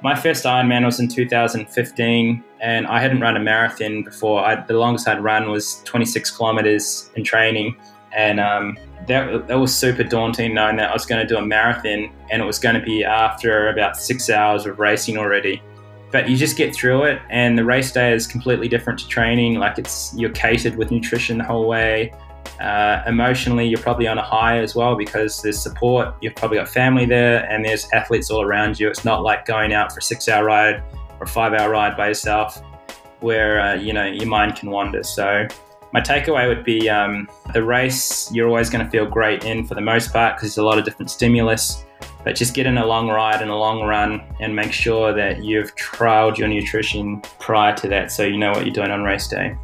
My first Ironman was in 2015, and I hadn't run a marathon before. I, the longest I'd run was 26 kilometers in training, and um, that, that was super daunting knowing that I was going to do a marathon, and it was going to be after about six hours of racing already. But you just get through it, and the race day is completely different to training. Like it's you're catered with nutrition the whole way. Uh, emotionally, you're probably on a high as well because there's support. You've probably got family there, and there's athletes all around you. It's not like going out for a six-hour ride or a five-hour ride by yourself, where uh, you know your mind can wander. So, my takeaway would be um, the race. You're always going to feel great in for the most part because there's a lot of different stimulus. But just get in a long ride and a long run, and make sure that you've trialed your nutrition prior to that, so you know what you're doing on race day.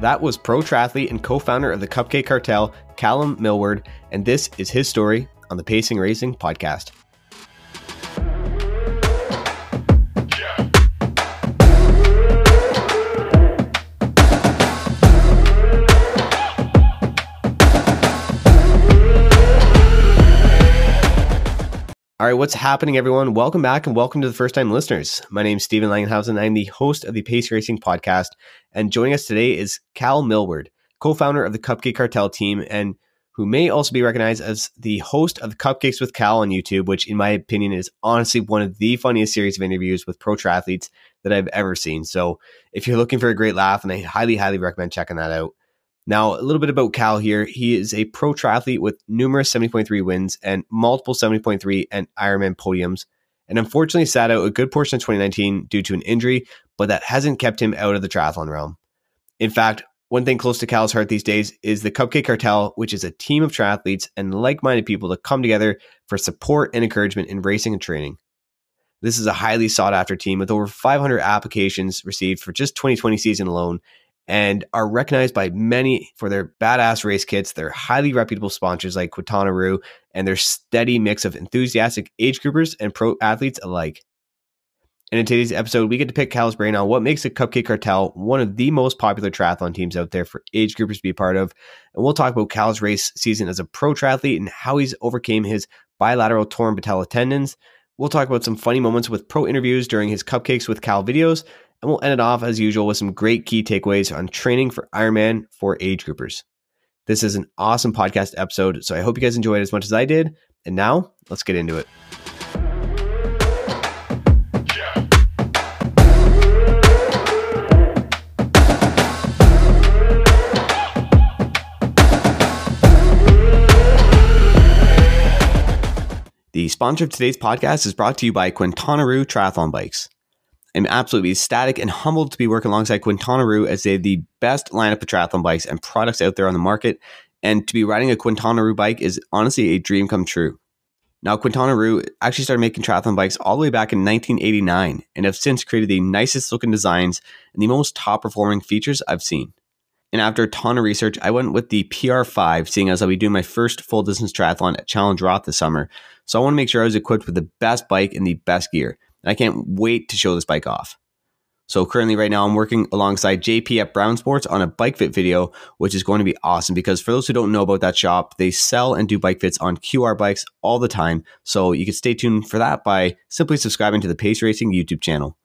That was pro triathlete and co founder of the Cupcake Cartel, Callum Millward, and this is his story on the Pacing Racing podcast. All right, what's happening, everyone? Welcome back and welcome to the first time listeners. My name is Stephen Langenhausen. I'm the host of the Pace Racing podcast. And joining us today is Cal Millward, co founder of the Cupcake Cartel team, and who may also be recognized as the host of the Cupcakes with Cal on YouTube, which, in my opinion, is honestly one of the funniest series of interviews with pro triathletes that I've ever seen. So if you're looking for a great laugh, and I highly, highly recommend checking that out. Now, a little bit about Cal here. He is a pro triathlete with numerous 70.3 wins and multiple 70.3 and Ironman podiums. And unfortunately, sat out a good portion of 2019 due to an injury, but that hasn't kept him out of the triathlon realm. In fact, one thing close to Cal's heart these days is the Cupcake Cartel, which is a team of triathletes and like minded people to come together for support and encouragement in racing and training. This is a highly sought after team with over 500 applications received for just 2020 season alone and are recognized by many for their badass race kits, their highly reputable sponsors like Quintana Roo, and their steady mix of enthusiastic age groupers and pro athletes alike. And in today's episode, we get to pick Cal's brain on what makes the Cupcake Cartel one of the most popular triathlon teams out there for age groupers to be part of. And we'll talk about Cal's race season as a pro triathlete and how he's overcame his bilateral torn patella tendons. We'll talk about some funny moments with pro interviews during his Cupcakes with Cal videos, and we'll end it off as usual with some great key takeaways on training for Ironman for age groupers. This is an awesome podcast episode, so I hope you guys enjoyed it as much as I did. And now, let's get into it. The sponsor of today's podcast is brought to you by Quintana Roo Triathlon Bikes. I'm absolutely ecstatic and humbled to be working alongside Quintana Roo as they have the best lineup of triathlon bikes and products out there on the market. And to be riding a Quintana Roo bike is honestly a dream come true. Now, Quintana Roo actually started making triathlon bikes all the way back in 1989 and have since created the nicest looking designs and the most top performing features I've seen. And after a ton of research, I went with the PR5, seeing as I'll be doing my first full distance triathlon at Challenge Roth this summer. So I want to make sure I was equipped with the best bike and the best gear. And I can't wait to show this bike off. So currently right now I'm working alongside JP at Brown Sports on a bike fit video, which is going to be awesome because for those who don't know about that shop, they sell and do bike fits on QR bikes all the time. So you can stay tuned for that by simply subscribing to the Pace Racing YouTube channel.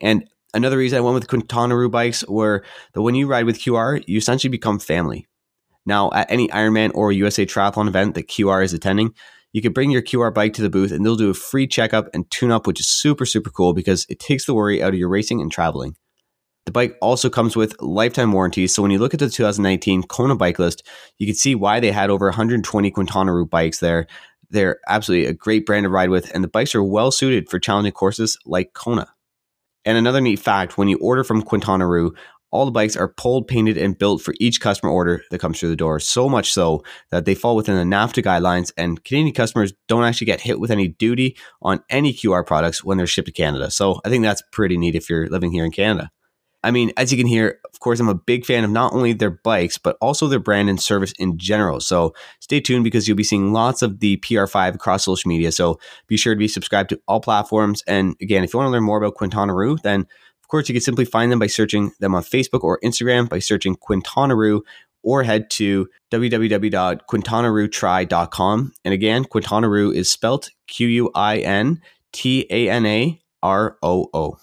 And another reason I went with Quintana Roo bikes were that when you ride with QR, you essentially become family. Now, at any Ironman or USA Triathlon event that QR is attending, you can bring your QR bike to the booth and they'll do a free checkup and tune up, which is super, super cool because it takes the worry out of your racing and traveling. The bike also comes with lifetime warranties. So when you look at the 2019 Kona bike list, you can see why they had over 120 Quintana Roo bikes there. They're absolutely a great brand to ride with, and the bikes are well suited for challenging courses like Kona. And another neat fact when you order from Quintana Roo, all the bikes are pulled, painted, and built for each customer order that comes through the door. So much so that they fall within the NAFTA guidelines, and Canadian customers don't actually get hit with any duty on any QR products when they're shipped to Canada. So I think that's pretty neat if you're living here in Canada. I mean, as you can hear, of course, I'm a big fan of not only their bikes, but also their brand and service in general. So stay tuned because you'll be seeing lots of the PR5 across social media. So be sure to be subscribed to all platforms. And again, if you want to learn more about Quintana Roo, then course, you can simply find them by searching them on Facebook or Instagram by searching Quintana Roo or head to www.quintanarootri.com. And again, Quintana Roo is spelt Q U I N T A N A R O O.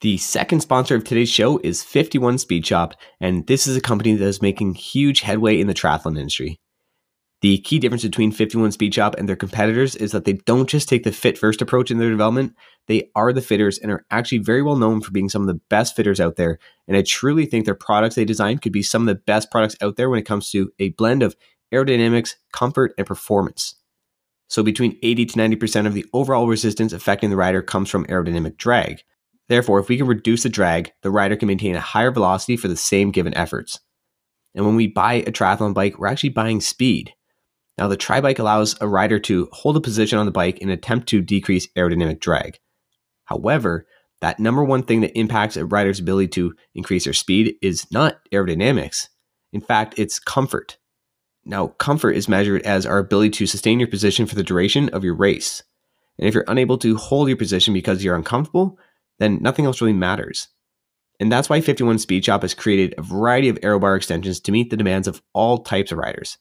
The second sponsor of today's show is 51 Speed Shop, and this is a company that is making huge headway in the triathlon industry. The key difference between 51 Speed Shop and their competitors is that they don't just take the fit first approach in their development, they are the fitters and are actually very well known for being some of the best fitters out there. And I truly think their products they design could be some of the best products out there when it comes to a blend of aerodynamics, comfort, and performance. So between 80 to 90% of the overall resistance affecting the rider comes from aerodynamic drag. Therefore, if we can reduce the drag, the rider can maintain a higher velocity for the same given efforts. And when we buy a triathlon bike, we're actually buying speed. Now, the tri bike allows a rider to hold a position on the bike and attempt to decrease aerodynamic drag. However, that number one thing that impacts a rider's ability to increase their speed is not aerodynamics. In fact, it's comfort. Now, comfort is measured as our ability to sustain your position for the duration of your race. And if you're unable to hold your position because you're uncomfortable, then nothing else really matters. And that's why 51 Speed Shop has created a variety of aero bar extensions to meet the demands of all types of riders.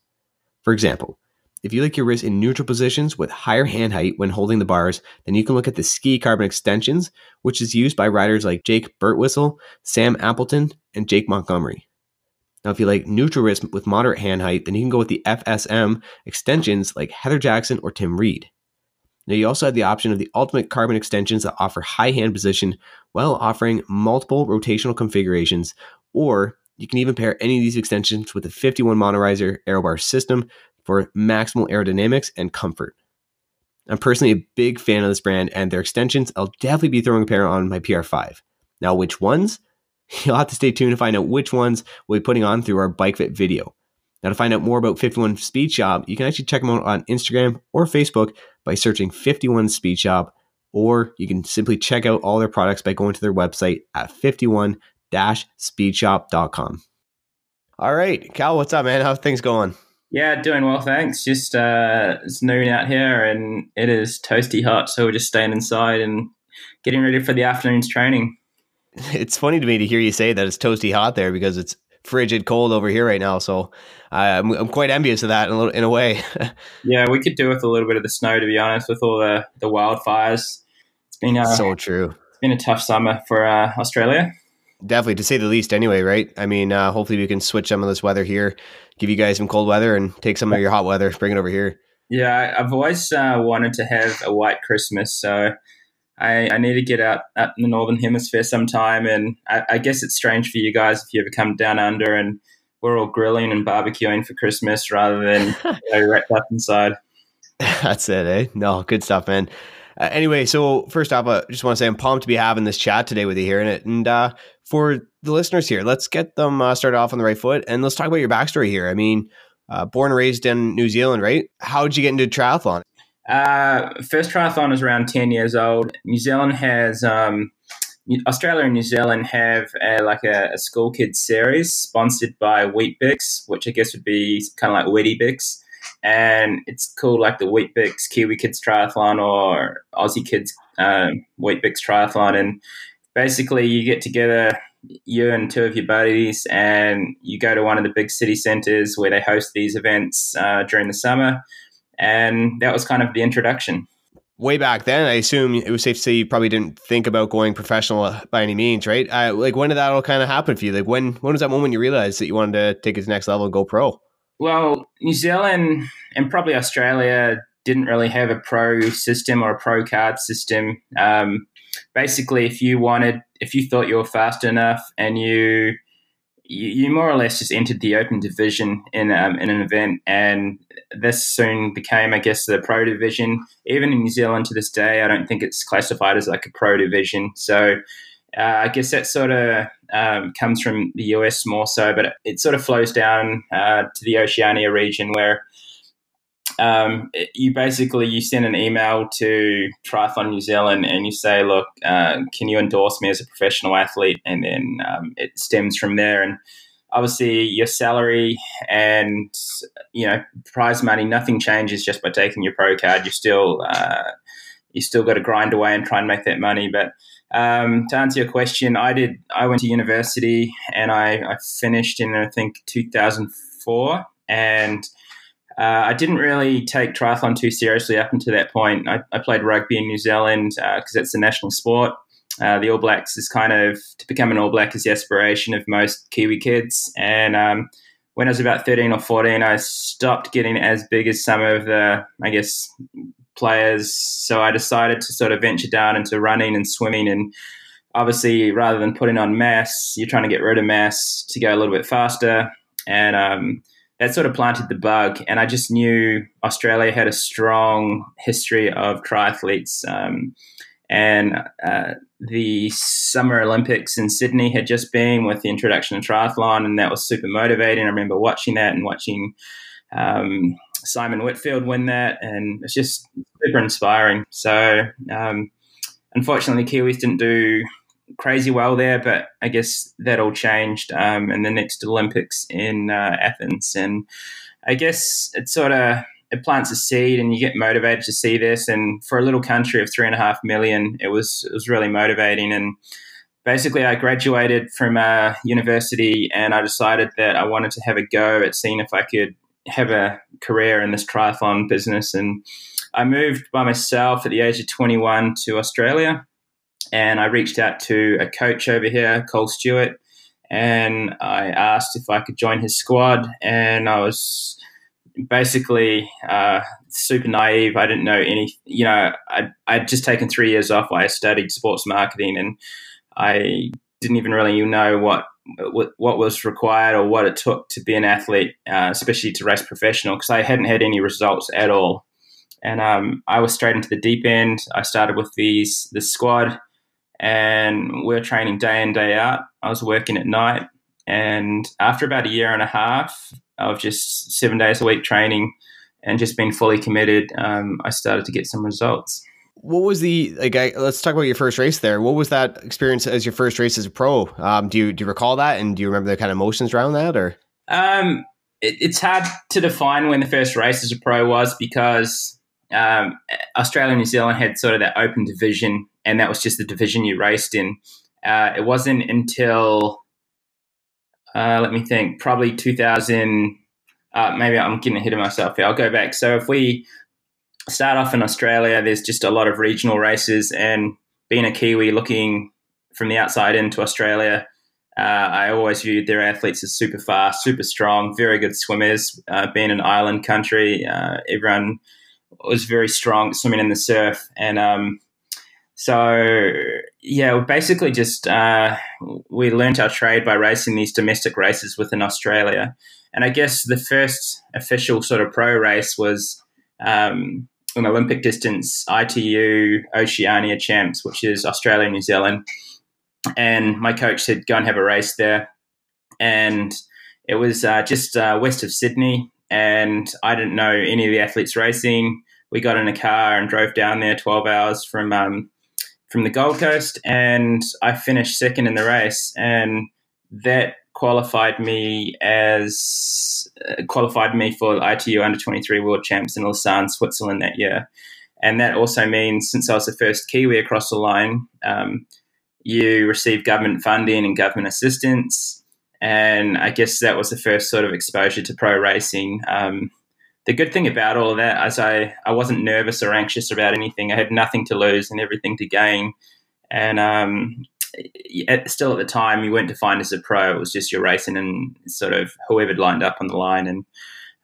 For example, if you like your wrist in neutral positions with higher hand height when holding the bars, then you can look at the Ski Carbon Extensions, which is used by riders like Jake Birtwhistle, Sam Appleton, and Jake Montgomery. Now, if you like neutral wrist with moderate hand height, then you can go with the FSM extensions like Heather Jackson or Tim Reed. Now, you also have the option of the Ultimate Carbon extensions that offer high hand position while offering multiple rotational configurations, or you can even pair any of these extensions with the 51 Motorizer Aerobar system for maximal aerodynamics and comfort. I'm personally a big fan of this brand and their extensions. I'll definitely be throwing a pair on my PR5. Now, which ones? You'll have to stay tuned to find out which ones we'll be putting on through our Bike Fit video. Now, to find out more about 51 Speed Shop, you can actually check them out on Instagram or Facebook by searching 51 Speed Shop, or you can simply check out all their products by going to their website at 51 speedshop.com. All right, Cal, what's up, man? How's things going? Yeah, doing well, thanks. Just uh, it's noon out here and it is toasty hot, so we're just staying inside and getting ready for the afternoon's training. It's funny to me to hear you say that it's toasty hot there because it's frigid cold over here right now. So I'm, I'm quite envious of that in a, little, in a way. yeah, we could do with a little bit of the snow, to be honest, with all the, the wildfires. It's been uh, so true. It's been a tough summer for uh, Australia. Definitely, to say the least, anyway, right? I mean, uh, hopefully we can switch some of this weather here, give you guys some cold weather, and take some of your hot weather, bring it over here. Yeah, I've always uh, wanted to have a white Christmas, so I, I, need to get out, out in the northern hemisphere sometime. And I, I, guess it's strange for you guys if you ever come down under and we're all grilling and barbecuing for Christmas rather than you know, wrapped up inside. That's it, eh? No, good stuff, man. Uh, anyway, so first off, I uh, just want to say I'm pumped to be having this chat today with you here. And, and uh, for the listeners here, let's get them uh, started off on the right foot and let's talk about your backstory here. I mean, uh, born and raised in New Zealand, right? How did you get into triathlon? Uh, first triathlon is around 10 years old. New Zealand has, um, Australia and New Zealand have a, like a, a, school kids series sponsored by Weet-Bix, which I guess would be kind of like Weetabix and it's called like the Weet-Bix Kiwi Kids Triathlon or Aussie Kids um, Weet-Bix Triathlon, and basically you get together you and two of your buddies and you go to one of the big city centers where they host these events uh, during the summer. And that was kind of the introduction. Way back then i assume it was safe to say you probably didn't think about going professional by any means right? Uh, like when did that all kind of happen for you? Like when when was that moment you realized that you wanted to take it to the next level and go pro well, New Zealand and probably Australia didn't really have a pro system or a pro card system. Um, basically, if you wanted, if you thought you were fast enough and you you, more or less just entered the open division in um, in an event, and this soon became, I guess, the pro division. Even in New Zealand to this day, I don't think it's classified as like a pro division. So uh, I guess that sort of um, comes from the US more so, but it, sort of flows down uh, to the Oceania region where um, it, you basically you send an email to Triathlon New Zealand and you say, look, uh, can you endorse me as a professional athlete? And then um, it stems from there. And obviously your salary and you know prize money, nothing changes just by taking your pro card. You still uh, you still got to grind away and try and make that money, but um, to answer your question, I did. I went to university and I, I finished in I think 2004, and uh, I didn't really take triathlon too seriously up until that point. I, I played rugby in New Zealand because uh, it's the national sport. Uh, the All Blacks is kind of to become an All Black is the aspiration of most Kiwi kids. And um, when I was about 13 or 14, I stopped getting as big as some of the, I guess, players. So I decided to sort of venture down into running and swimming. And obviously, rather than putting on mass, you're trying to get rid of mass to go a little bit faster. And um, that sort of planted the bug. And I just knew Australia had a strong history of triathletes. Um, and uh, the Summer Olympics in Sydney had just been with the introduction of triathlon, and that was super motivating. I remember watching that and watching um, Simon Whitfield win that, and it's just super inspiring. So, um, unfortunately, Kiwis didn't do crazy well there, but I guess that all changed um, in the next Olympics in uh, Athens, and I guess it sort of it plants a seed and you get motivated to see this. And for a little country of three and a half million, it was it was really motivating. And basically, I graduated from a university and I decided that I wanted to have a go at seeing if I could have a career in this triathlon business. And I moved by myself at the age of 21 to Australia. And I reached out to a coach over here, Col Stewart, and I asked if I could join his squad. And I was basically uh, super naive. I didn't know any, you know, I, I'd just taken three years off. I studied sports marketing and I didn't even really know what what, was required or what it took to be an athlete, uh, especially to race professional, because I hadn't had any results at all. And um, I was straight into the deep end. I started with these the squad, and we are training day in day out. I was working at night, and after about a year and a half, of just seven days a week training and just being fully committed, um, I started to get some results. What was the like? I, let's talk about your first race there. What was that experience as your first race as a pro? Um, do you do you recall that, and do you remember the kind of emotions around that, or? Um, it, it's hard to define when the first race as a pro was because um, Australia and New Zealand had sort of that open division, and that was just the division you raced in. Uh, it wasn't until uh, let me think, probably 2000. Uh, maybe I'm getting ahead of myself here. I'll go back. So if we start off in Australia, there's just a lot of regional races, and being a Kiwi looking from the outside into Australia, uh, I always viewed their athletes as super fast, super strong, very good swimmers. Uh, being an island country, uh, everyone was very strong swimming in the surf, and um, so yeah, basically just uh, we learnt our trade by racing these domestic races within Australia, and I guess the first official sort of pro race was um, an Olympic distance ITU Oceania Champs, which is Australia New Zealand, and my coach said go and have a race there, and it was uh, just uh, west of Sydney, and I didn't know any of the athletes racing. We got in a car and drove down there twelve hours from. Um, from the Gold Coast, and I finished second in the race, and that qualified me as uh, qualified me for ITU Under Twenty Three World Champs in Lausanne, Switzerland that year, and that also means since I was the first Kiwi across the line, um, you receive government funding and government assistance, and I guess that was the first sort of exposure to pro racing. Um, the good thing about all of that is I, I wasn't nervous or anxious about anything. I had nothing to lose and everything to gain. And um, at, still at the time, you weren't defined as a pro. It was just your racing and sort of whoever lined up on the line. And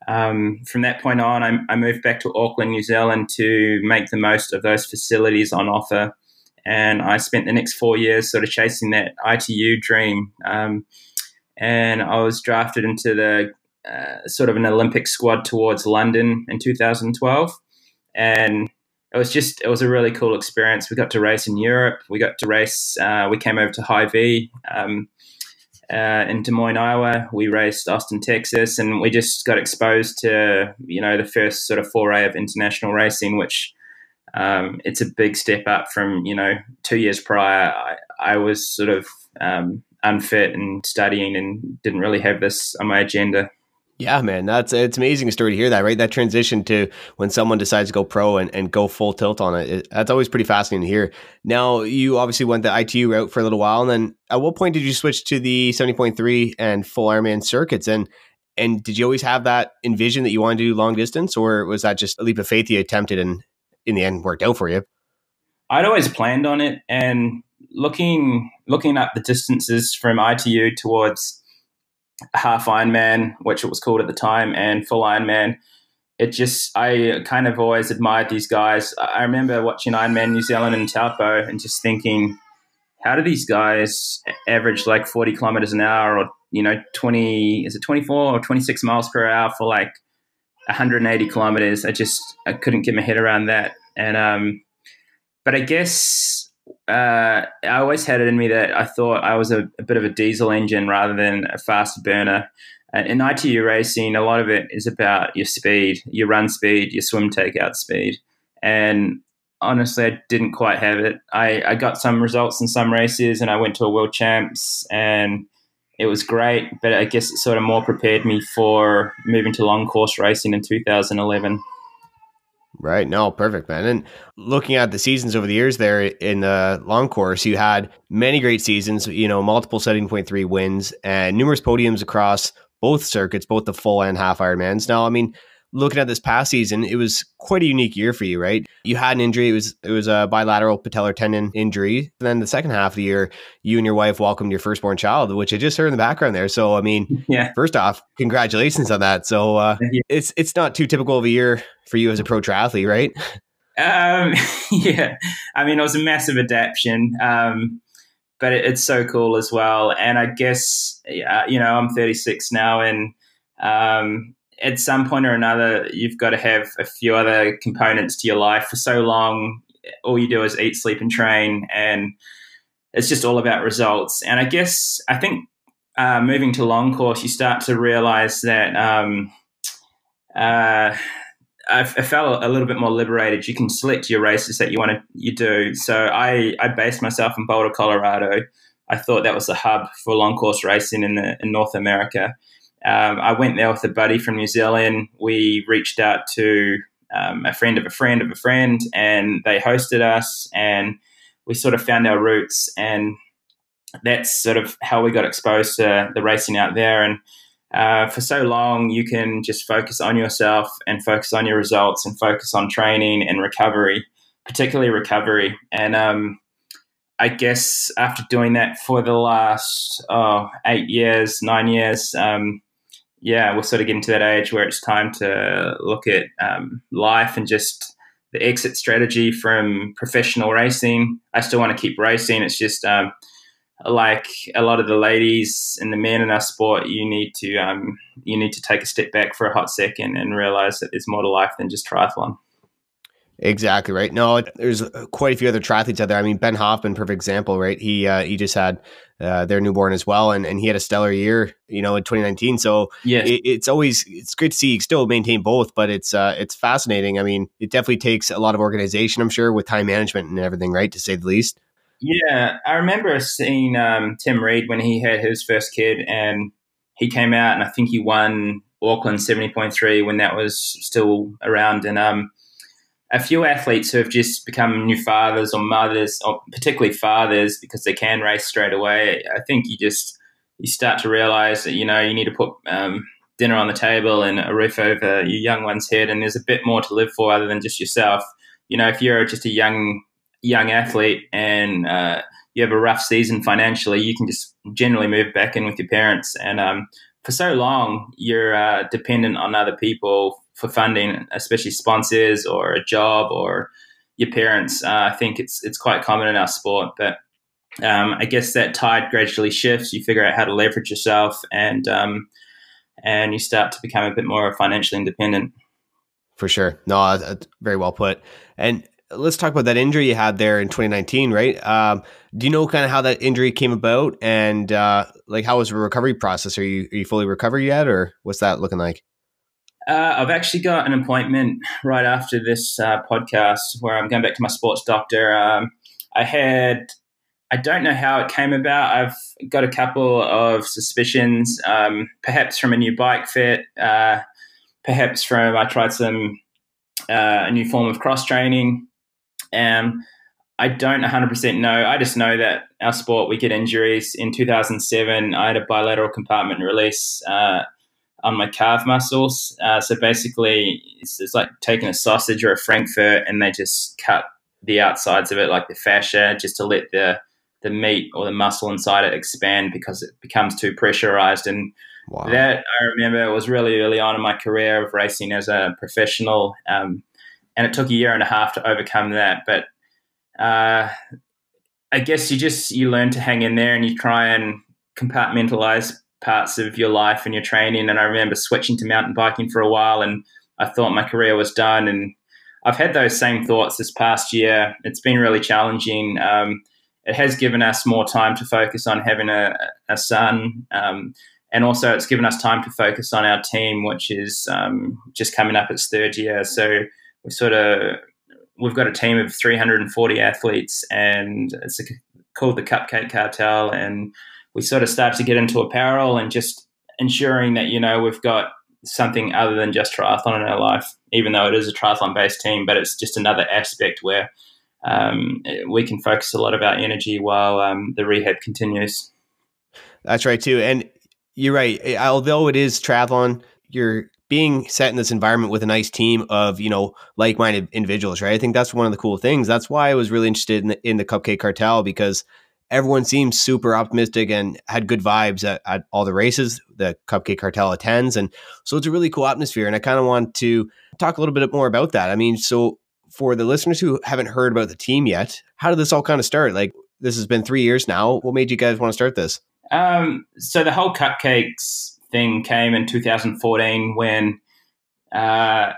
um, from that point on, I, I, moved back to Auckland, New Zealand to make the most of those facilities on offer. And I spent the next four years sort of chasing that ITU dream. Um, and I was drafted into the uh, sort of an Olympic squad towards London in 2012, and it was just it was a really cool experience. We got to race in Europe. We got to race. Uh, we came over to Hy-Vee um, uh, in Des Moines, Iowa. We raced Austin, Texas, and we just got exposed to you know the first sort of foray of international racing, which um, it's a big step up from you know two years prior. I, I was sort of um, unfit and studying and didn't really have this on my agenda. Yeah, man, that's it's amazing story to hear that, right? That transition to when someone decides to go pro and, and go full tilt on it, it, That's always pretty fascinating to hear. Now, you obviously went the ITU route for a little while, and then at what point did you switch to the 70.3 and full Ironman circuits? And And did you always have that envision that you wanted to do long distance, or was that just a leap of faith you attempted and in the end worked out for you? I'd always planned on it, and looking looking at the distances from ITU towards half Ironman, which it was called at the time, and full Ironman, it just I kind of always admired these guys. I remember watching Ironman New Zealand and Taupo and just thinking, how do these guys average like 40 kilometers an hour or you know 20 is it 24 or 26 miles per hour for like 180 kilometers? I just i couldn't get my head around that. And um but i guess uh, I always had it in me that I thought I was a, a bit of a diesel engine rather than a fast burner. In ITU racing, a lot of it is about your speed, your run speed, your swim takeout speed. And honestly, I didn't quite have it. I, I got some results in some races and I went to a world champs and it was great, but I guess it sort of more prepared me for moving to long course racing in 2011. Right. No, perfect, man. And looking at the seasons over the years there in the long course, you had many great seasons, you know, multiple 70.3 wins and numerous podiums across both circuits, both the full and half Ironmans. Now, I mean, looking at this past season, it was quite a unique year for you, right? You had an injury. It was it was a bilateral patellar tendon injury. And then the second half of the year, you and your wife welcomed your firstborn child, which I just heard in the background there. So I mean, yeah. First off, congratulations on that. So uh, it's it's not too typical of a year for you as a pro triathlete, right? Um, yeah, I mean, it was a massive adaptation. Um, but it, it's so cool as well. And I guess, uh, you know, I'm 36 now, and um, at some point or another, you've got to have a few other components to your life. For so long, all you do is eat, sleep, and train, and it's just all about results. And I guess I think uh, moving to long course, you start to realize that. Um, uh, I, felt a little bit more liberated. You can select your races that you want to you do. So I I based myself in Boulder, Colorado. I thought that was the hub for long course racing in the in North America. Um, I went there with a buddy from New Zealand. We reached out to um, a friend of a friend of a friend, and they hosted us, and we sort of found our roots, and that's sort of how we got exposed to the racing out there. And uh, for so long, you can just focus on yourself and focus on your results and focus on training and recovery, particularly recovery. And um, I guess after doing that for the last oh, eight years, nine years, um, yeah, we're sort of getting to that age where it's time to look at um, life and just the exit strategy from professional racing. I still want to keep racing. It's just um, like a lot of the ladies and the men in our sport, you need to um, you need to take a step back for a hot second and realize that there's more to life than just triathlon. Exactly right. No, there's quite a few other triathletes out there. I mean, Ben Hoffman, perfect example, right? He uh, he just had uh, their newborn as well, and, and he had a stellar year, you know, in 2019. So yeah, it, it's always it's great to see you still maintain both, but it's uh, it's fascinating. I mean, it definitely takes a lot of organization, I'm sure, with time management and everything, right, to say the least. Yeah, I remember seeing um, Tim Reed when he had his first kid, and he came out, and I think he won Auckland seventy point three when that was still around, and um, a few athletes who have just become new fathers or mothers, or particularly fathers, because they can race straight away. I think you just you start to realize that you know you need to put um, dinner on the table and a roof over your young one's head, and there's a bit more to live for other than just yourself. You know, if you're just a young young athlete and uh, you have a rough season financially, you can just generally move back in with your parents. And um, for so long, you're uh, dependent on other people for funding, especially sponsors or a job or your parents. Uh, I think it's it's quite common in our sport, but um, I guess that tide gradually shifts. You figure out how to leverage yourself, and um, and you start to become a bit more financially independent. For sure, no, that's very well put. And let's talk about that injury you had there in 2019, right? Um, do you know kind of how that injury came about and uh, like how was the recovery process? Are you are you fully recovered yet, or what's that looking like? Uh, I've actually got an appointment right after this uh, podcast where I'm going back to my sports doctor. Um, I had, I don't know how it came about. I've got a couple of suspicions, um, perhaps from a new bike fit, uh, perhaps from I tried some uh, a new form of cross training. Um, I don't 100% know. I just know that our sport, we get injuries. In 2007, I had a bilateral compartment release uh, on my calf muscles. Uh, so basically, it's, it's, like taking a sausage or a frankfurt, and they just cut the outsides of it, like the fascia, just to let the the meat or the muscle inside it expand because it becomes too pressurized. And wow. that I remember it was really early on in my career of racing as a professional, um, and it took a year and a half to overcome that. But uh, I guess you just you learn to hang in there and you try and compartmentalize parts of your life and your training. And I remember switching to mountain biking for a while, and I thought my career was done. And I've had those same thoughts this past year. It's been really challenging. Um, it has given us more time to focus on having a, a son. Um, and also, it's given us time to focus on our team, which is um, just coming up its third year. So we sort of we've got a team of 340 athletes, and it's a, called the Cupcake Cartel. And we sort of start to get into apparel and just ensuring that you know we've got something other than just triathlon in our life, even though it is a triathlon based team. But it's just another aspect where um, we can focus a lot of our energy while um, the rehab continues. That's right too, and you're right. Although it is triathlon, you're being set in this environment with a nice team of you know like-minded individuals, right? I think that's one of the cool things. That's why I was really interested in the, in the Cupcake Cartel because everyone seems super optimistic and had good vibes at, at all the races the Cupcake Cartel attends, and so it's a really cool atmosphere. And I kind of want to talk a little bit more about that. I mean, so for the listeners who haven't heard about the team yet, how did this all kind of start? Like, this has been three years now. What made you guys want to start this? Um, so the whole cupcakes thing came in 2014 when uh,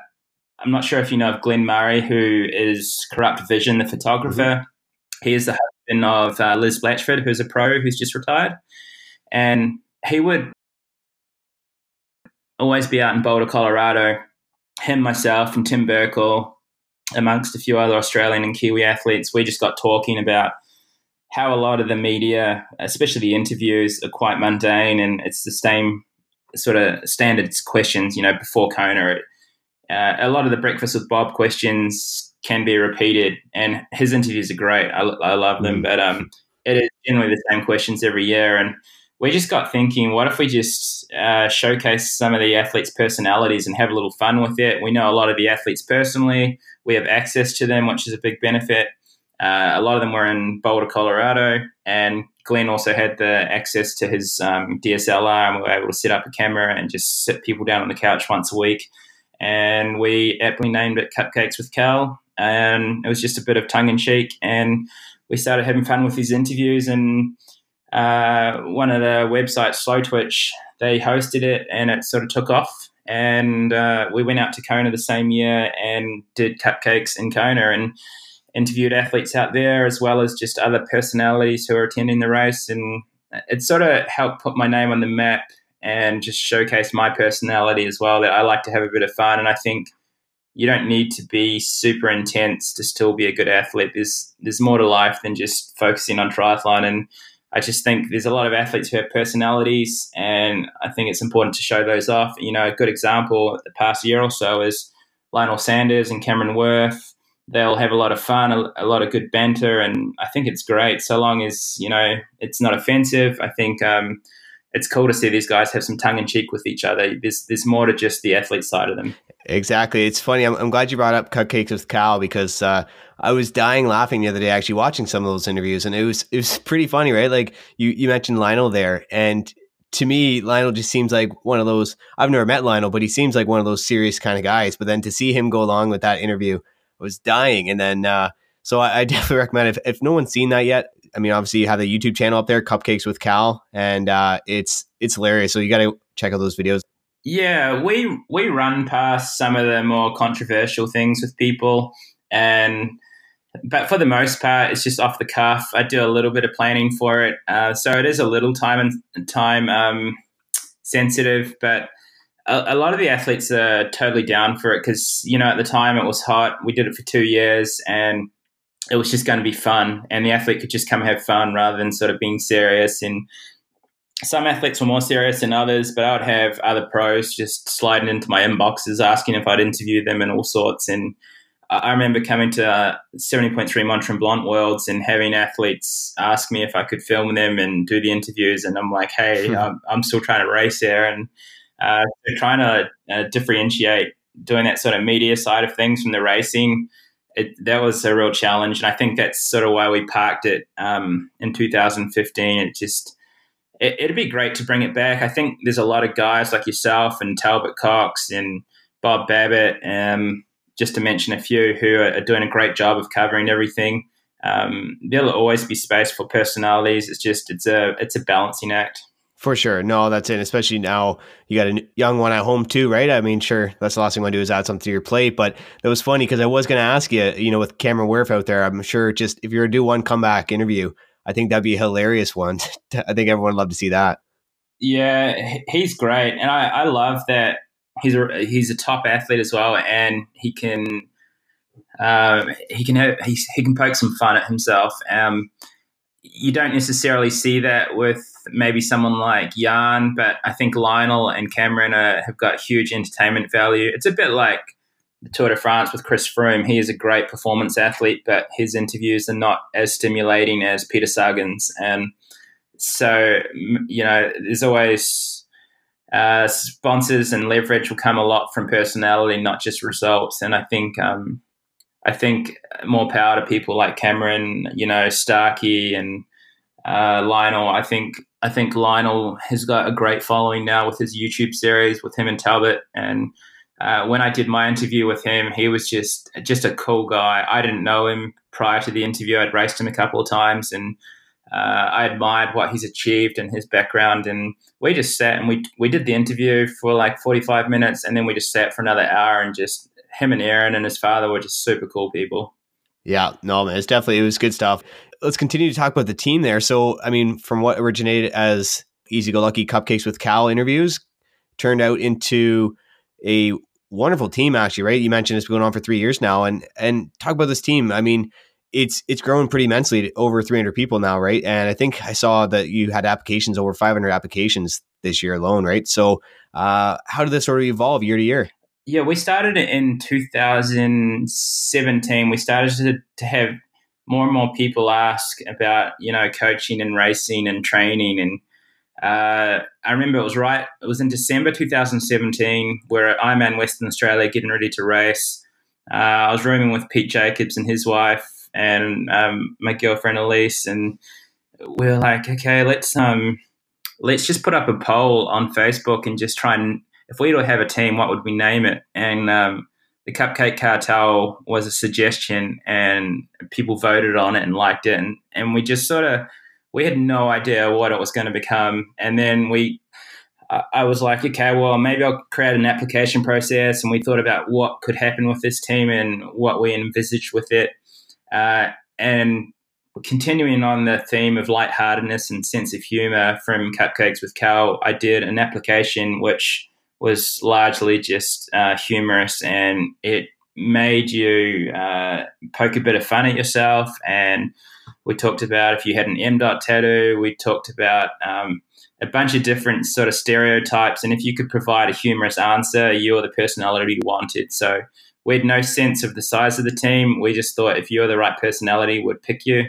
I'm not sure if you know of Glenn Murray, who is Korupt Vision, the photographer. Mm-hmm. He is the of uh, Liz Blatchford, who's a pro who's just retired, and he would always be out in Boulder, Colorado. Him, myself, and Tim Berkel amongst a few other Australian and Kiwi athletes, we just got talking about how a lot of the media, especially the interviews, are quite mundane and it's the same sort of standard questions, you know, before Kona. Uh, a lot of the Breakfast with Bob questions can be repeated, and his interviews are great. I, I love them, mm. but um, it is generally the same questions every year. And we just got thinking, what if we just uh, showcase some of the athletes' personalities and have a little fun with it? We know a lot of the athletes personally. We have access to them, which is a big benefit. Uh, a lot of them were in Boulder, Colorado, and Glenn also had the access to his um, DSLR, and we were able to set up a camera and just sit people down on the couch once a week. And we aptly named it Cupcakes with Cal, and it was just a bit of tongue in cheek. And we started having fun with these interviews and uh, one of the websites, Slowtwitch, they hosted it and it sort of took off. And uh, we went out to Kona the same year and did cupcakes in Kona and interviewed athletes out there as well as just other personalities who are attending the race. And it sort of helped put my name on the map and just showcase my personality as well. That I like to have a bit of fun. And I think you don't need to be super intense to still be a good athlete. There's there's more to life than just focusing on triathlon and I just think there's a lot of athletes who have personalities, and I think it's important to show those off. You know, a good example the past year or so is Lionel Sanders and Cameron Wurf. They'll have a lot of fun, a, a, lot of good banter, and I think it's great so long as you know it's not offensive. I think um, it's cool to see these guys have some tongue in cheek with each other. There's there's more to just the athlete side of them. Exactly. It's funny. I'm, I'm glad you brought up cupcakes with Cal because uh, I was dying laughing the other day actually watching some of those interviews, and it was it was pretty funny, right? Like you you mentioned Lionel there, and to me, Lionel just seems like one of those. I've never met Lionel, but he seems like one of those serious kind of guys. But then to see him go along with that interview, I was dying. And then, uh, so I, I, definitely recommend if, if no one's seen that yet, I mean, obviously you have the YouTube channel up there, Cupcakes with Cal, and uh, it's it's hilarious. So you got to check out those videos. Yeah, we we run past some of the more controversial things with people, and but for the most part, it's just off the cuff. I do a little bit of planning for it, uh, so it is a little time and time um, sensitive, but. A, a lot of the athletes are totally down for it because you know at the time it was hot. We did it for two years, and it was just going to be fun, and the athlete could just come have fun rather than sort of being serious. And some athletes were more serious than others, but I would have other pros just sliding into my inboxes asking if I'd interview them and all sorts. And I remember coming to uh, 70.3 Mont Tremblant Worlds and having athletes ask me if I could film them and do the interviews. And I'm like, hey, I'm, I'm, still trying to race there. And Uh, trying to uh, differentiate doing that sort of media side of things from the racing. It, that was a real challenge, and I think that's sort of why we parked it um, in 2015. It just it, it'd be great to bring it back. I think there's a lot of guys like yourself and Talbot Cox and Bob Babbitt, um, just to mention a few, who are, doing a great job of covering everything. Um, there'll always be space for personalities. It's just it's a it's a balancing act. For sure. No, that's it. Especially now you got a young one at home too, right? I mean, sure, that's the last thing I want to do is add something to your plate. But that was funny because I was going to ask you, you know, with Cameron Wurf out there, I'm sure just if you were to do one comeback interview, I think that'd be a hilarious one. I think everyone would love to see that. Yeah, he's great. And I, I love that he's a, he's a top athlete as well. And he can, uh, he can have, he, he can poke some fun at himself. Um, you don't necessarily see that with maybe someone like Jan, but I think Lionel and Cameron are, have got huge entertainment value. It's a bit like the Tour de France with Chris Froome. He is a great performance athlete, but his interviews are not as stimulating as Peter Sagan's. And so, you know, there's always uh, sponsors and leverage will come a lot from personality, not just results. And I think um, I think more power to people like Cameron, you know, Starkey and uh, Lionel. I think I think Lionel has got a great following now with his YouTube series with him and Talbot. And uh, when I did my interview with him, he was just just a cool guy. I didn't know him prior to the interview. I'd raced him a couple of times, and uh, I admired what he's achieved and his background. And we just sat and we we did the interview for like forty five minutes, and then we just sat for another hour and just him and Aaron and his father were just super cool people. Yeah, no, man, it's definitely it was good stuff. Let's continue to talk about the team there. So, I mean, from what originated as Easy Go Lucky Cupcakes with Cal interviews, turned out into a wonderful team. Actually, right? You mentioned it's been going on for three years now, and and talk about this team. I mean, it's it's grown pretty immensely, over 300 people now, right? And I think I saw that you had applications over 500 applications this year alone, right? So, uh, how did this sort of evolve year to year? Yeah, we started in 2017. We started to, to have more and more people ask about, you know, coaching and racing and training. And uh, I remember it was right, it was in December 2017, where Ironman Western Australia getting ready to race. Uh, I was rooming with Pete Jacobs and his wife and um, my girlfriend Elise, and we are like, okay, let's um, let's just put up a poll on Facebook and just try and if we were to have a team, what would we name it? And um, the Cupcake Cartel was a suggestion, and people voted on it and liked it, and, and we just sort of we had no idea what it was going to become, and then we. I was like, okay, well, maybe I'll create an application process. And we thought about what could happen with this team and what we envisaged with it. Uh, and continuing on the theme of lightheartedness and sense of humor from Cupcakes with Cal, I did an application which was largely just uh, humorous and it made you uh, poke a bit of fun at yourself. And we talked about if you had an M dot tattoo, we talked about um, a bunch of different sort of stereotypes. And if you could provide a humorous answer, you're the personality you wanted. So we had no sense of the size of the team. We just thought if you're the right personality, we'd pick you.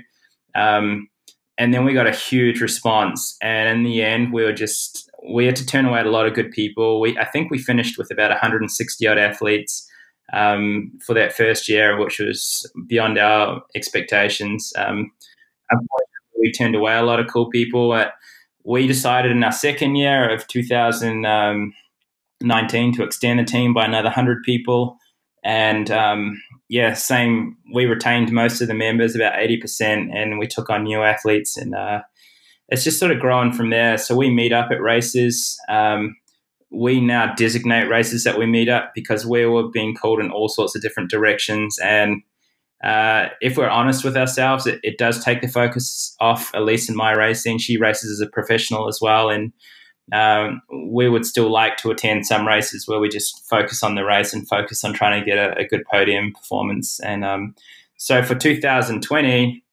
Um, and then we got a huge response. And in the end, we were just we had to turn away a lot of good people. We I think we finished with about 160 odd athletes um, for that first year, which was beyond our expectations. Um, we turned away a lot of cool people. But we decided in our second year of 2019 to extend the team by another 100 people. And um, yeah, same. We retained most of the members, about 80%, and we took on new athletes. And uh, it's just sort of grown from there. So we meet up at races. Um, we now designate races that we meet up because we were being called in all sorts of different directions. And uh, if we're honest with ourselves, it, it, does take the focus off Elise and my racing. She races as a professional as well. And um, we would still like to attend some races where we just focus on the race and focus on trying to get a, a good podium performance. And um, so for 2020,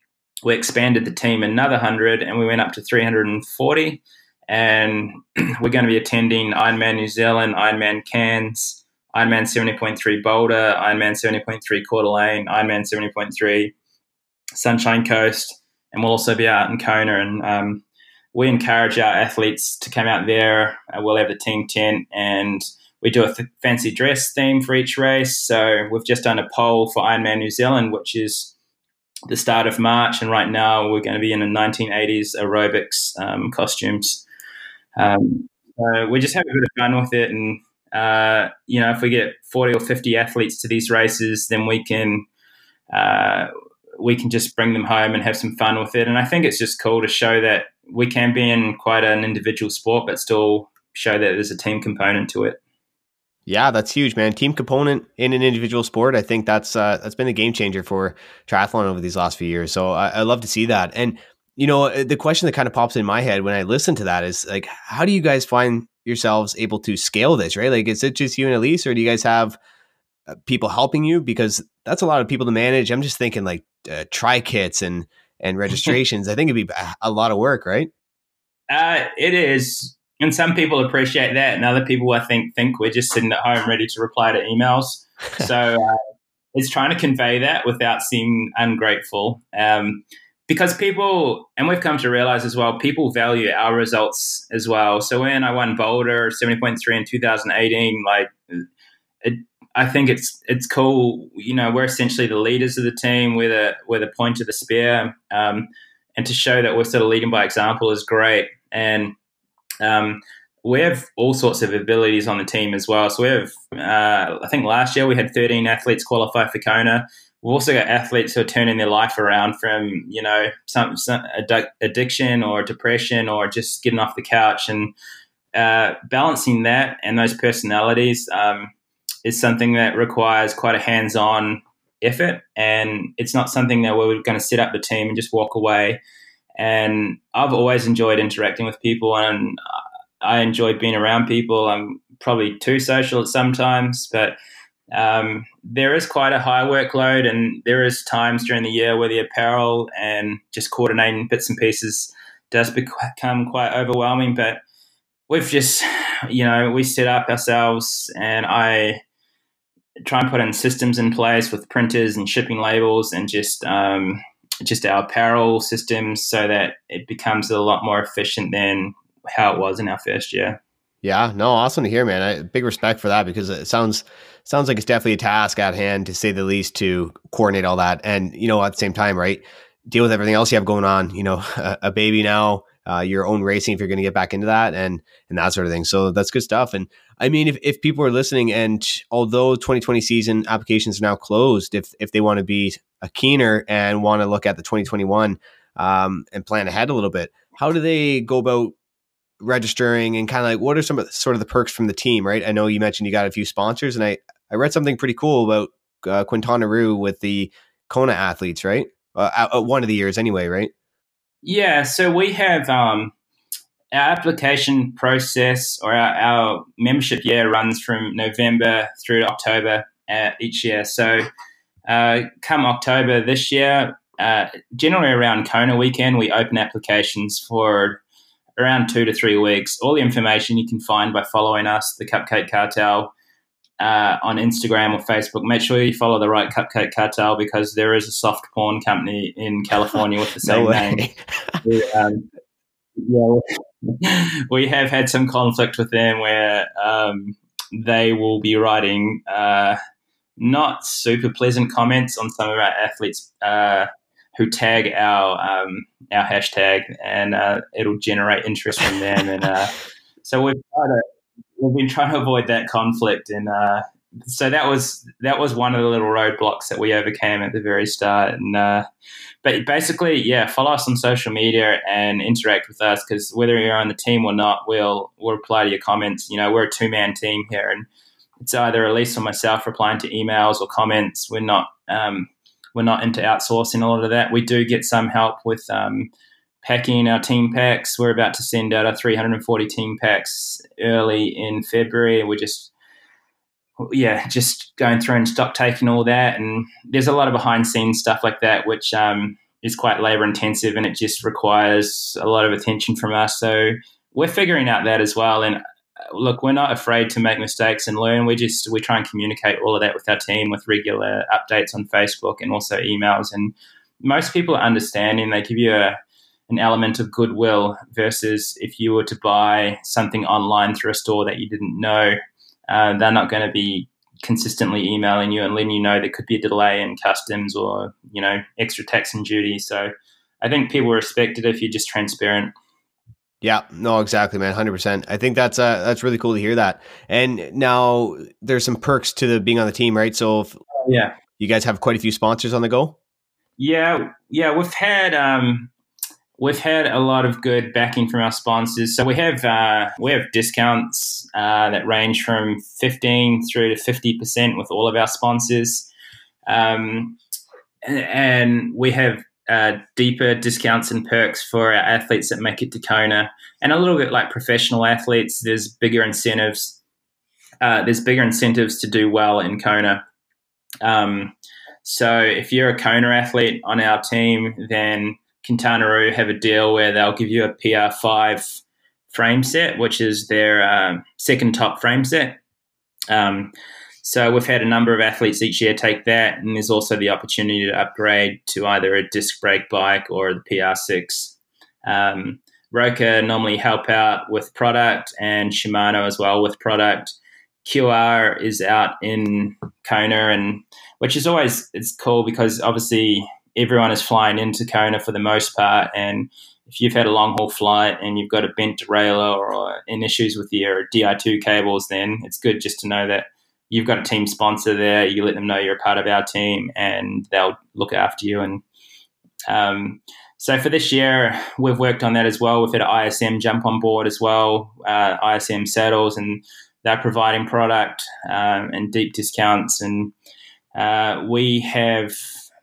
we expanded the team another 100 and we went up to 340 and we're going to be attending Ironman New Zealand, Ironman Cairns, Ironman 70.3 Boulder, Ironman 70.3 Coeur d'Alene, Ironman 70.3 Sunshine Coast, and we'll also be out in Kona. And um, we encourage our athletes to come out there. Uh, we'll have the team tent and we do a th- fancy dress theme for each race. So we've just done a poll for Ironman New Zealand, which is the start of March, and right now we're going to be in the 1980s aerobics um, costumes. Um, so we just have a bit of fun with it, and uh, you know, if we get 40 or 50 athletes to these races, then we can uh, we can just bring them home and have some fun with it. And I think it's just cool to show that we can be in quite an individual sport, but still show that there's a team component to it. Yeah, that's huge, man. Team component in an individual sport. I think that's uh, that's been a game changer for triathlon over these last few years. So I, I love to see that. And you know, uh, the question that kind of pops in my head when I listen to that is like, how do you guys find yourselves able to scale this? Right? Like, is it just you and Elise, or do you guys have uh, people helping you? Because that's a lot of people to manage. I'm just thinking like uh, tri kits and and registrations. I think it'd be a lot of work, right? Uh, it is and some people appreciate that, and other people I think think we're just sitting at home ready to reply to emails. so uh, it's trying to convey that without seeming ungrateful. Um, because people, and we've come to realize as well, people value our results as well. So when I won Boulder 70.3 in 2018, like, it, I think it's it's cool. You know, we're essentially the leaders of the team. We're the we're the point of the spear, um, and to show that we're sort of leading by example is great. And um, we have all sorts of abilities on the team as well. So we have, uh, I think last year we had 13 athletes qualify for Kona. We've also got athletes who are turning their life around from, you know, some, some addiction or depression or just getting off the couch and uh, balancing that and those personalities um, is something that requires quite a hands-on effort. And it's not something that we're going to set up the team and just walk away. And I've always enjoyed interacting with people and I enjoy being around people. I'm probably too social sometimes, but um, there is quite a high workload and there is times during the year where the apparel and just coordinating bits and pieces does become quite overwhelming. But we've just, you know, we set up ourselves and I try and put in systems in place with printers and shipping labels and just um, just our apparel systems so that it becomes a lot more efficient than how it was in our first year. Yeah, no, awesome to hear, man. I, big respect for that because it sounds sounds like it's definitely a task at hand to say the least to coordinate all that, and you know at the same time, right, deal with everything else you have going on. You know, a, a baby now, uh, your own racing if you're going to get back into that, and and that sort of thing. So that's good stuff. And I mean, if, if people are listening, and although 2020 season applications are now closed, if if they want to be a keener and want to look at the 2021 um, and plan ahead a little bit, how do they go about registering and kind of like what are some of the, sort of the perks from the team? Right, I know you mentioned you got a few sponsors, and I I read something pretty cool about uh, Quintana Roo with the Kona athletes, right? Uh, one of the years, anyway, right? Yeah, so we have um, our application process or our, our, membership year runs from November through to October uh, each year. So, uh, come October this year, uh, generally around Kona weekend, we open applications for around two to three weeks. All the information you can find by following us, the Cupcake Cartel, uh, on Instagram or Facebook. Make sure you follow the right Cupcake Cartel because there is a soft porn company in California with the same no name. um, yeah, we have had some conflict with them where um, they will be writing uh, not super pleasant comments on some of our athletes uh, who tag our um, our hashtag, and uh, it'll generate interest from them. And uh, so we've tried to, we've been trying to avoid that conflict, and uh, so that was that was one of the little roadblocks that we overcame at the very start. And uh, but basically, yeah, follow us on social media and interact with us because whether you're on the team or not, we'll we'll reply to your comments. You know, we're a two man team here, and it's either Elise or myself replying to emails or comments. We're not um, we're not into outsourcing a lot of that. We do get some help with um, packing our team packs. We're about to send out our 340 team packs early in February. We're just yeah, just going through and stock taking all that. And there's a lot of behind scenes stuff like that, which um, is quite labor intensive and it just requires a lot of attention from us. So we're figuring out that as well. And uh, look, we're not afraid to make mistakes and learn. We just we try and communicate all of that with our team with regular updates on Facebook and also emails. And most people are understanding. They give you a an element of goodwill versus if you were to buy something online through a store that you didn't know, uh, they're not going to be consistently emailing you and letting you know there could be a delay in customs or you know extra tax and duty. So I think people respect it if you're just transparent. Yeah, no, exactly, man, hundred percent. I think that's uh, that's really cool to hear that. And now there's some perks to the being on the team, right? So if, yeah, you guys have quite a few sponsors on the go. Yeah, yeah, we've had um, we've had a lot of good backing from our sponsors. So we have uh, we have discounts uh, that range from fifteen through to fifty percent with all of our sponsors, um, and we have uh, deeper discounts and perks for our athletes that make it to Kona, and a little bit like professional athletes. There's bigger incentives. Uh, there's bigger incentives to do well in Kona. Um, so if you're a Kona athlete on our team, then Quintana Roo have a deal where they'll give you a PR5 frame set, which is their uh, second top frame set. Um, so we've had a number of athletes each year take that, and there's also the opportunity to upgrade to either a disc brake bike or the PR6. Um, Roka normally help out with product, and Shimano as well with product. QR is out in Kona, and which is always it's cool because obviously everyone is flying into Kona for the most part, and if you've had a long haul flight and you've got a bent derailleur or, in issues with your Di2 cables, then it's good just to know that you've got a team sponsor there. You let them know you're a part of our team, and they'll look after you. And um, so for this year, we've worked on that as well. We've had ISM jump on board as well, uh, ISM saddles, and they're providing product um, and deep discounts. And uh, we have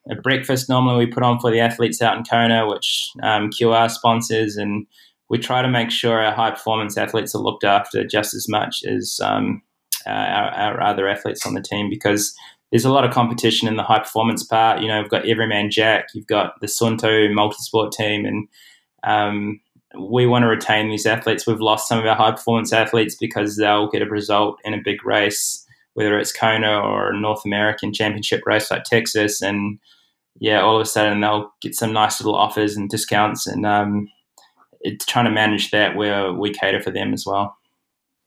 a breakfast normally we put on for the athletes out in Kona, which um, QR sponsors, and we try to make sure our high performance athletes are looked after just as much as um, our, our, other athletes on the team because there's a lot of competition in the high performance part. You know, we've got Every Man Jack, you've got the Suunto multisport team, and um, we want to retain these athletes. We've lost some of our high performance athletes because they'll get a result in a big race, whether it's Kona or a North American championship race like Texas, and yeah, all of a sudden they'll get some nice little offers and discounts, and um, it's trying to manage that where we cater for them as well.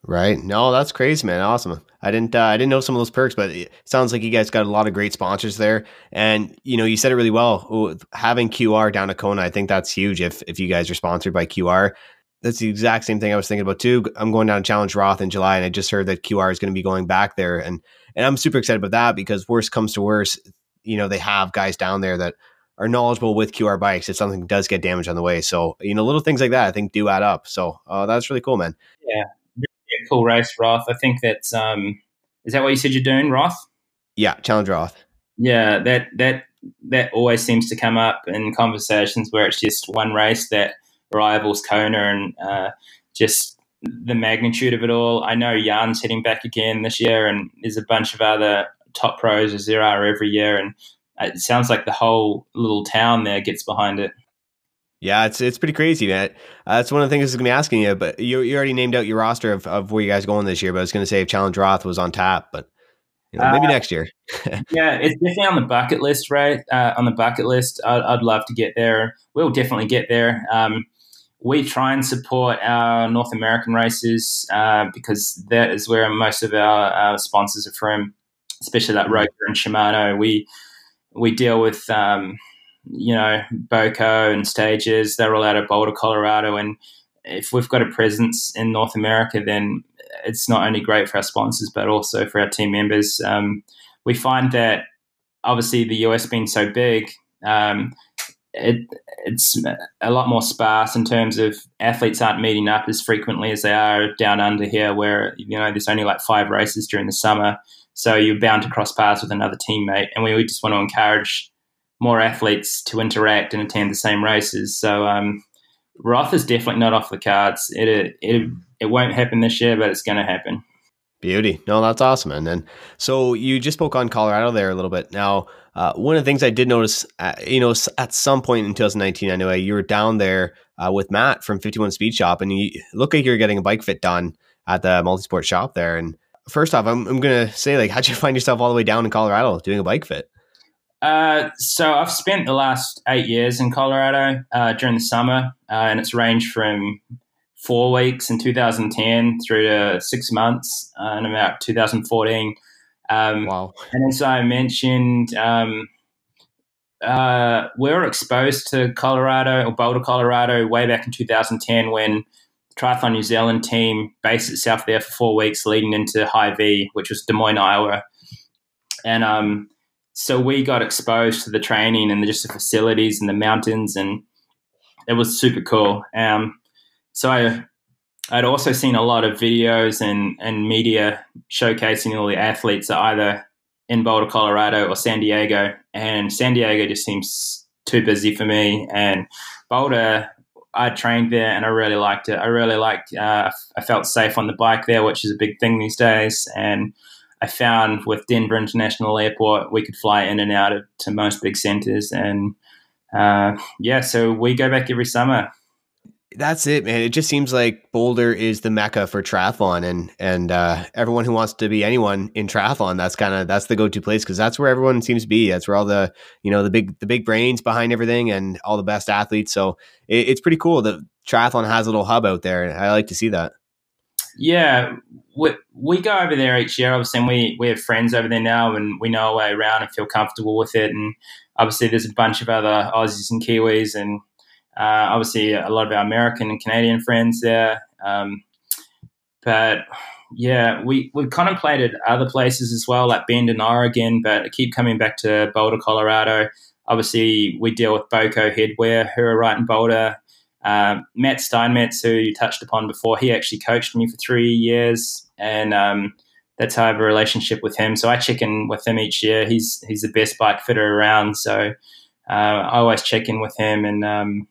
Right. No, that's crazy, man. Awesome. I didn't uh, I didn't know some of those perks, but it sounds like you guys got a lot of great sponsors there. And you know, you said it really well. Having QR down at Kona, I think that's huge. If if you guys are sponsored by QR, that's the exact same thing I was thinking about too. I'm going down to Challenge Roth in July, and I just heard that QR is going to be going back there, and and I'm super excited about that because worst comes to worst, you know, they have guys down there that are knowledgeable with QR bikes if something does get damaged on the way. So you know, little things like that I think do add up. So uh, that's really cool, man. Yeah, cool race, Roth. I think that's um, is that what you said you're doing, Roth? Yeah, challenge Roth. Yeah, that that that always seems to come up in conversations where it's just one race that rivals Kona and uh, just the magnitude of it all. I know Jan's heading back again this year, and there's a bunch of other top pros as there are every year, and it sounds like the whole little town there gets behind it. Yeah, it's it's pretty crazy, man. Uh, that's one of the things I was going to be asking you. But you you already named out your roster of, of where you guys going this year. But I was going to say if Challenge Roth was on tap, but you know, maybe uh, next year. yeah, it's definitely on the bucket list, right? Uh, on the bucket list, I'd, I'd, love to get there. We'll definitely get there. Um, we try and support our North American races uh, because that is where most of our, our sponsors are from, especially like mm-hmm. And Shimano. We we deal with um, you know, Boco and Stages, they're all out of Boulder, Colorado. And if we've got a presence in North America, then it's not only great for our sponsors, but also for our team members. Um, we find that obviously the US being so big, um, it, it's a lot more sparse in terms of athletes aren't meeting up as frequently as they are down under here, where you know there's only like five races during the summer, so you're bound to cross paths with another teammate, and we just want to encourage more athletes to interact and attend the same races. So um, Roth is definitely not off the cards. It it it won't happen this year, but it's going to happen. Beauty. No, that's awesome. And then, so you just spoke on Colorado there a little bit. Now, uh, one of the things I did notice, uh, you know, at some point in 2019, anyway, you were down there uh, with Matt from 51 Speed Shop, and you look like you're getting a bike fit done at the multisport shop there. And first off, I'm, I'm going to say, like, how'd you find yourself all the way down in Colorado doing a bike fit? Uh, so I've spent the last eight years in Colorado uh, during the summer, uh, and it's ranged from four weeks in 2010 through to six months uh, in about 2014. Um, wow! And as I mentioned, um, uh, we were exposed to Colorado or Boulder, Colorado, way back in 2010 when Triathlon New Zealand team based itself there for four weeks, leading into Hy-Vee, which was Des Moines, Iowa, and um, so we got exposed to the training and just the facilities and the mountains, and it was super cool. Um, so I, I'd also seen a lot of videos and, and media showcasing all the athletes that either in Boulder, Colorado, or San Diego, and San Diego just seems too busy for me. And Boulder, I trained there and I really liked it. I really liked. Uh, I felt safe on the bike there, which is a big thing these days, and I found with Denver International Airport, we could fly in and out of, to most big centers. And uh, yeah, so we go back every summer. That's it, man. It just seems like Boulder is the mecca for triathlon, and and uh, everyone who wants to be anyone in triathlon, that's kind of that's the go to place because that's where everyone seems to be. That's where all the you know the big the big brains behind everything and all the best athletes. So it, it's pretty cool that triathlon has a little hub out there. and I like to see that. Yeah, we, we go over there each year, obviously, and we, we have friends over there now, and we know our way around and feel comfortable with it. And obviously, there's a bunch of other Aussies and Kiwis, and uh, obviously, a lot of our American and Canadian friends there. Um, but yeah, we we contemplated other places as well, like Bend in Oregon, but I keep coming back to Boulder, Colorado. Obviously, we deal with Boco Headwear, who are right in Boulder. Um, Matt Steinmetz, who you touched upon before, he actually coached me for three years, and um, that's how I have a relationship with him. So I check in with him each year. He's he's the best bike fitter around, so uh, I always check in with him, and um,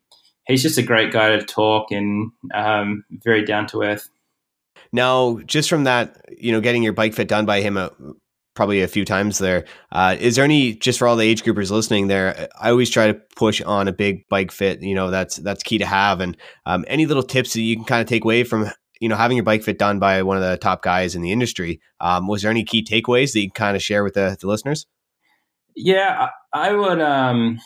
he's just a great guy to talk and um, very down to earth. Now, just from that, you know, getting your bike fit done by him, uh, probably a few times there. Uh, is there any just for all the age groupers listening there? I always try to push on a big bike fit. You know, that's that's key to have. And um, any little tips that you can kind of take away from you know having your bike fit done by one of the top guys in the industry. Um, was there any key takeaways that you kind of share with the, the listeners? Yeah, I, I would. Um,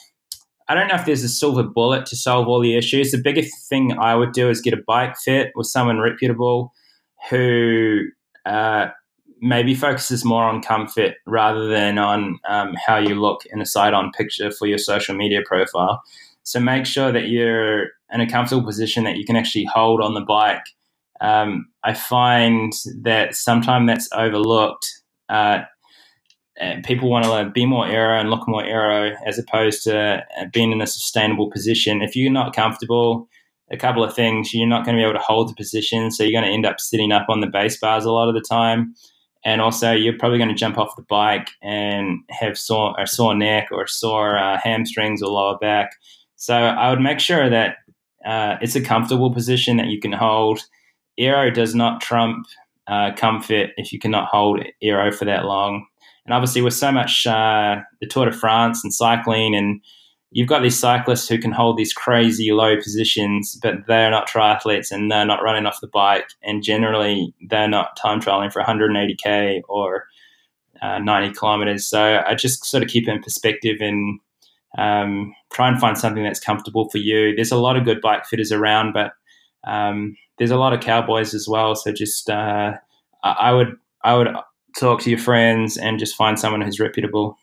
I don't know if there's a silver bullet to solve all the issues. The biggest thing I would do is get a bike fit with someone reputable who uh, maybe focuses more on comfort rather than on um, how you look in a side on picture for your social media profile. So make sure that you're in a comfortable position that you can actually hold on the bike. Um, I find that sometimes that's overlooked. Uh, people want to be more aero and look more aero as opposed to uh, being in a sustainable position. If you're not comfortable, a couple of things, you're not going to be able to hold the position. So you're going to end up sitting up on the base bars a lot of the time and also you're probably going to jump off the bike and have sore, a sore neck or sore uh, hamstrings or lower back. So I would make sure that uh, it's a comfortable position that you can hold. Aero does not trump uh, comfort if you cannot hold aero for that long. And obviously, with so much uh, the Tour de France and cycling and you've got these cyclists who can hold these crazy low positions, but they're not triathletes and they're not running off the bike. And generally, they're not time trialing for 180K or uh, 90 kilometers. So I just sort of keep it in perspective and um, try and find something that's comfortable for you. There's a lot of good bike fitters around, but um, there's a lot of cowboys as well. So just, uh, I would, I would talk to your friends and just find someone who's reputable.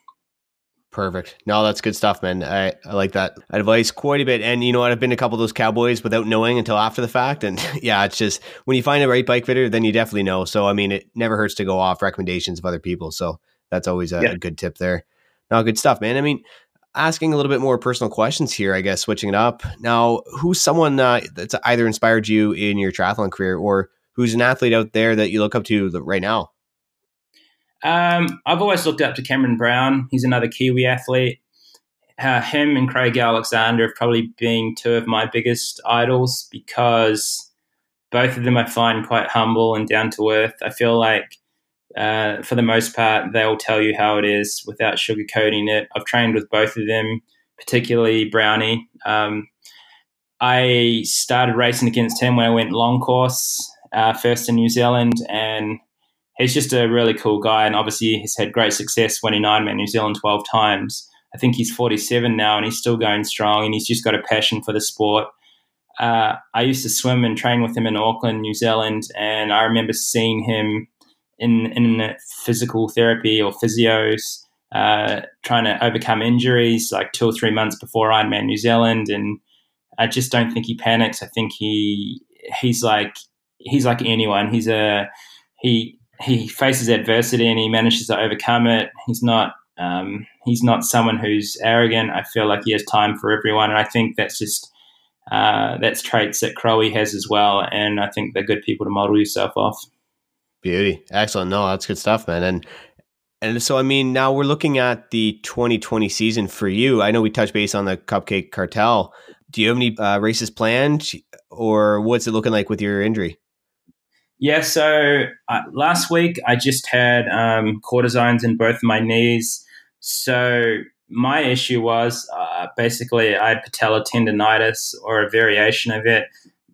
Perfect. No, that's good stuff, man. I, I like that advice quite a bit. And you know what? I've been to a couple of those cowboys without knowing until after the fact. And yeah, it's just when you find a right bike fitter, then you definitely know. So, I mean, it never hurts to go off recommendations of other people. So that's always a, yeah. a good tip there. No, good stuff, man. I mean, asking a little bit more personal questions here, I guess, switching it up. Now, who's someone uh, that's either inspired you in your triathlon career or who's an athlete out there that you look up to right now? Um, I've always looked up to Cameron Brown. He's another Kiwi athlete. Uh, him and Craig Alexander have probably been two of my biggest idols because both of them I find quite humble and down to earth. I feel like, uh, for the most part, they'll tell you how it is without sugarcoating it. I've trained with both of them, particularly Brownie. Um, I started racing against him when I went long course, uh, first in New Zealand, and he's just a really cool guy, and obviously he's had great success winning Ironman New Zealand twelve times. I think he's 47 now and he's still going strong and he's just got a passion for the sport. Uh, I used to swim and train with him in Auckland, New Zealand, and I remember seeing him in in physical therapy or physios, uh, trying to overcome injuries like two or three months before Ironman New Zealand, and I just don't think he panics. I think he he's like he's like anyone. He's a he he faces adversity and he manages to overcome it. He's not um, he's not someone who's arrogant. I feel like he has time for everyone, and I think that's just uh, that's traits that Crowie has as well. And I think they're good people to model yourself off. Beauty, excellent. No, that's good stuff, man. And and so, I mean, now we're looking at the 2020 season for you. I know we touched base on the Cupcake Cartel. Do you have any uh, races planned, or what's it looking like with your injury? Yeah, so uh, last week I just had um, cortisones in both my knees. So my issue was uh, basically I had patella tendonitis or a variation of it.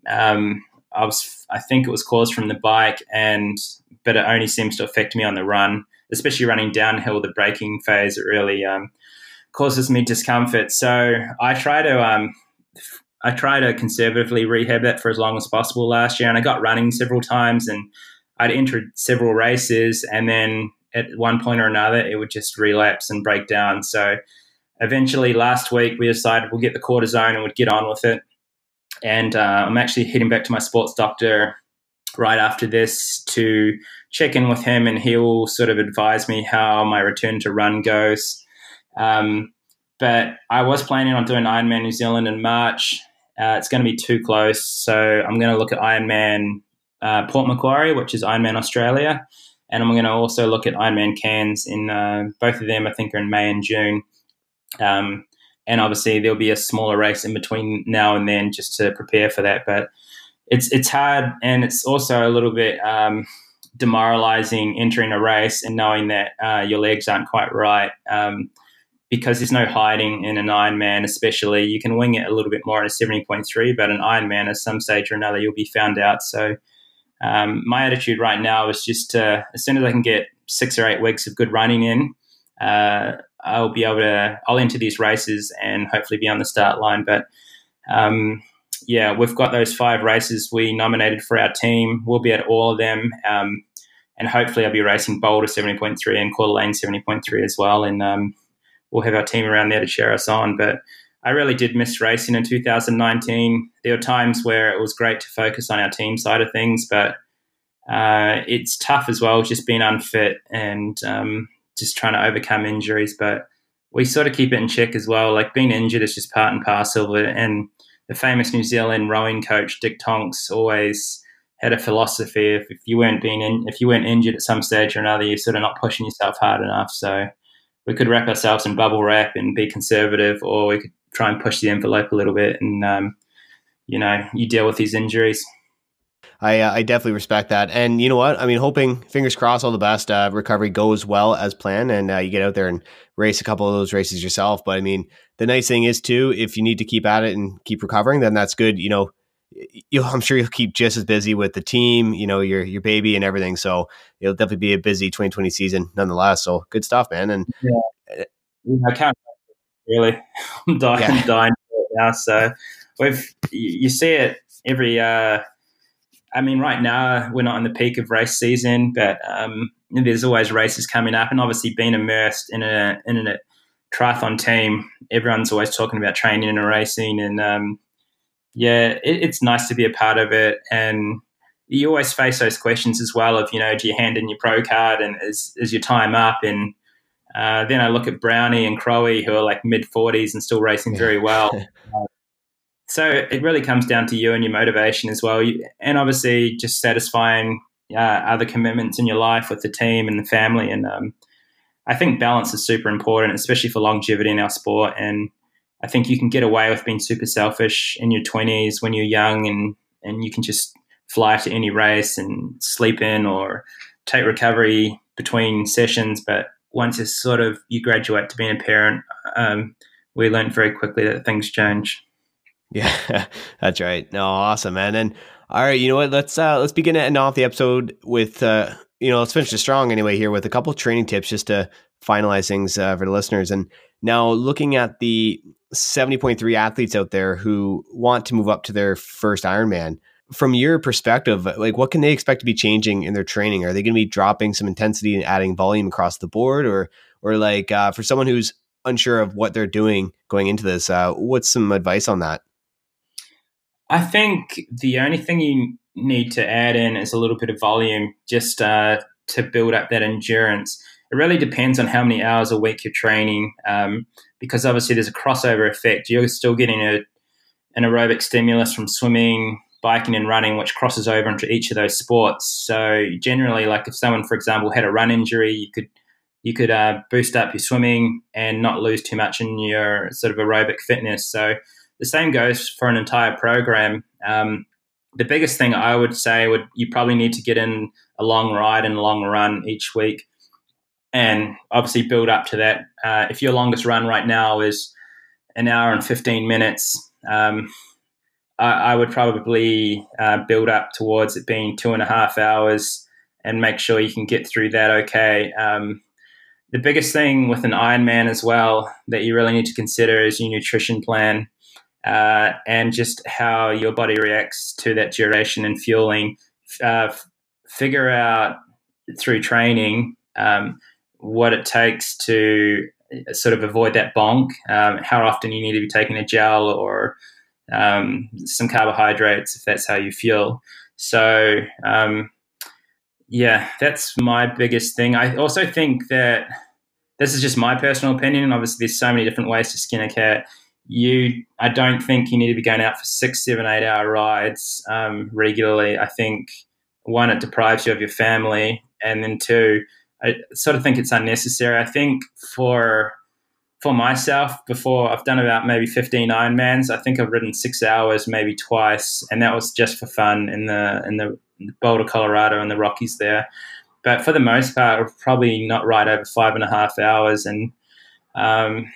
Um, I was, I think it was caused from the bike, and but it only seems to affect me on the run, especially running downhill. The braking phase it really um, causes me discomfort. So I try to um, I try to conservatively rehab it for as long as possible last year, and I got running several times, and I'd entered several races, and then at one point or another, it would just relapse and break down. So eventually, last week, we decided we'll get the cortisone and we'd get on with it. And uh, I'm actually heading back to my sports doctor right after this to check in with him, and he'll sort of advise me how my return to run goes. Um, but I was planning on doing Ironman New Zealand in March. Uh, it's going to be too close, so I'm going to look at Ironman uh, Port Macquarie, which is Ironman Australia, and I'm going to also look at Ironman Cairns in uh, both of them. I think are in May and June. Um, and obviously there'll be a smaller race in between now and then just to prepare for that. But it's it's hard, and it's also a little bit um, demoralizing entering a race and knowing that uh, your legs aren't quite right. Um, because there's no hiding in an Ironman, especially you can wing it a little bit more in a 70.3, but an Ironman at some stage or another you'll be found out. So um, my attitude right now is just to, as soon as I can get six or eight weeks of good running in, uh, I'll be able to, I'll enter these races and hopefully be on the start line. But um, yeah, we've got those five races we nominated for our team. We'll be at all of them. Um, and hopefully I'll be racing Boulder 70.3 and Coeur d'Alene 70.3 as well. And um, we'll have our team around there to cheer us on. But I really did miss racing in 2019. There were times where it was great to focus on our team side of things, but uh, it's tough as well, just being unfit and um, just trying to overcome injuries. But we sort of keep it in check as well. Like being injured is just part and parcel of. And the famous New Zealand rowing coach Dick Tonks always had a philosophy: if, if you weren't being in, if you weren't injured at some stage or another, you're sort of not pushing yourself hard enough. So we could wrap ourselves in bubble wrap and be conservative, or we could try and push the envelope a little bit and um, you know you deal with these injuries. I, uh, I definitely respect that, and you know what? I mean, hoping fingers crossed, all the best. Uh, recovery goes well as planned, and uh, you get out there and race a couple of those races yourself. But I mean, the nice thing is too, if you need to keep at it and keep recovering, then that's good. You know, I'm sure you'll keep just as busy with the team, you know, your your baby and everything. So it'll definitely be a busy 2020 season, nonetheless. So good stuff, man. And yeah, I can't really. I'm dying, yeah. I'm dying now. So we've you see it every. Uh, I mean, right now we're not in the peak of race season, but um, there's always races coming up, and obviously being immersed in a in a triathlon team, everyone's always talking about training and racing, and um, yeah, it, it's nice to be a part of it, and you always face those questions as well of you know, do you hand in your pro card and is is your time up and uh, then I look at Brownie and Crowie, who are like mid 40s and still racing very well. so it really comes down to you and your motivation as well. And obviously, just satisfying uh, other commitments in your life with the team and the family. And um, I think balance is super important, especially for longevity in our sport. And I think you can get away with being super selfish in your 20s when you're young and, and you can just fly to any race and sleep in or take recovery between sessions. But once you sort of you graduate to being a parent, um, we learned very quickly that things change. Yeah, that's right. No, awesome, man. And all right, you know what? Let's uh let's begin to end off the episode with uh you know let's finish it strong anyway here with a couple training tips just to finalize things uh, for the listeners. And Now, looking at the 70.3 athletes out there who want to move up to their first Ironman, from your perspective, like what can they expect to be changing in their training? Are they going to be dropping some intensity and adding volume across the board, or or like uh, for someone who's unsure of what they're doing going into this, uh, what's some advice on that? I think the only thing you need to add in is a little bit of volume, just uh, to build up that endurance. It really depends on how many hours a week you're training, um, because obviously there's a crossover effect. You're still getting a, an aerobic stimulus from swimming, biking, and running, which crosses over into each of those sports. So generally, like if someone, for example, had a run injury, you could you could uh, boost up your swimming and not lose too much in your sort of aerobic fitness. So the same goes for an entire program. Um, the biggest thing I would say would you probably need to get in a long ride and a long run each week, and obviously build up to that. Uh, if your longest run right now is an hour and fifteen minutes, um, I, I, would probably uh, build up towards it being two and a half hours, and make sure you can get through that okay. Um, the biggest thing with an Ironman as well that you really need to consider is your nutrition plan uh, and just how your body reacts to that duration and fueling. Uh, f- figure out through training um, what it takes to sort of avoid that bonk, um, how often you need to be taking a gel or um, some carbohydrates if that's how you feel. So, um, yeah, that's my biggest thing. I also think that this is just my personal opinion. Obviously, there's so many different ways to skin a cat you I don't think you need to be going out for six, seven, eight hour rides um, regularly. I think one, it deprives you of your family, and then two, I sort of think it's unnecessary. I think for for myself, before I've done about maybe 15 Ironmans, I think I've ridden six hours maybe twice, and that was just for fun in the in the Boulder, Colorado, and the Rockies there. But for the most part, probably not ride over five and a half hours, and um,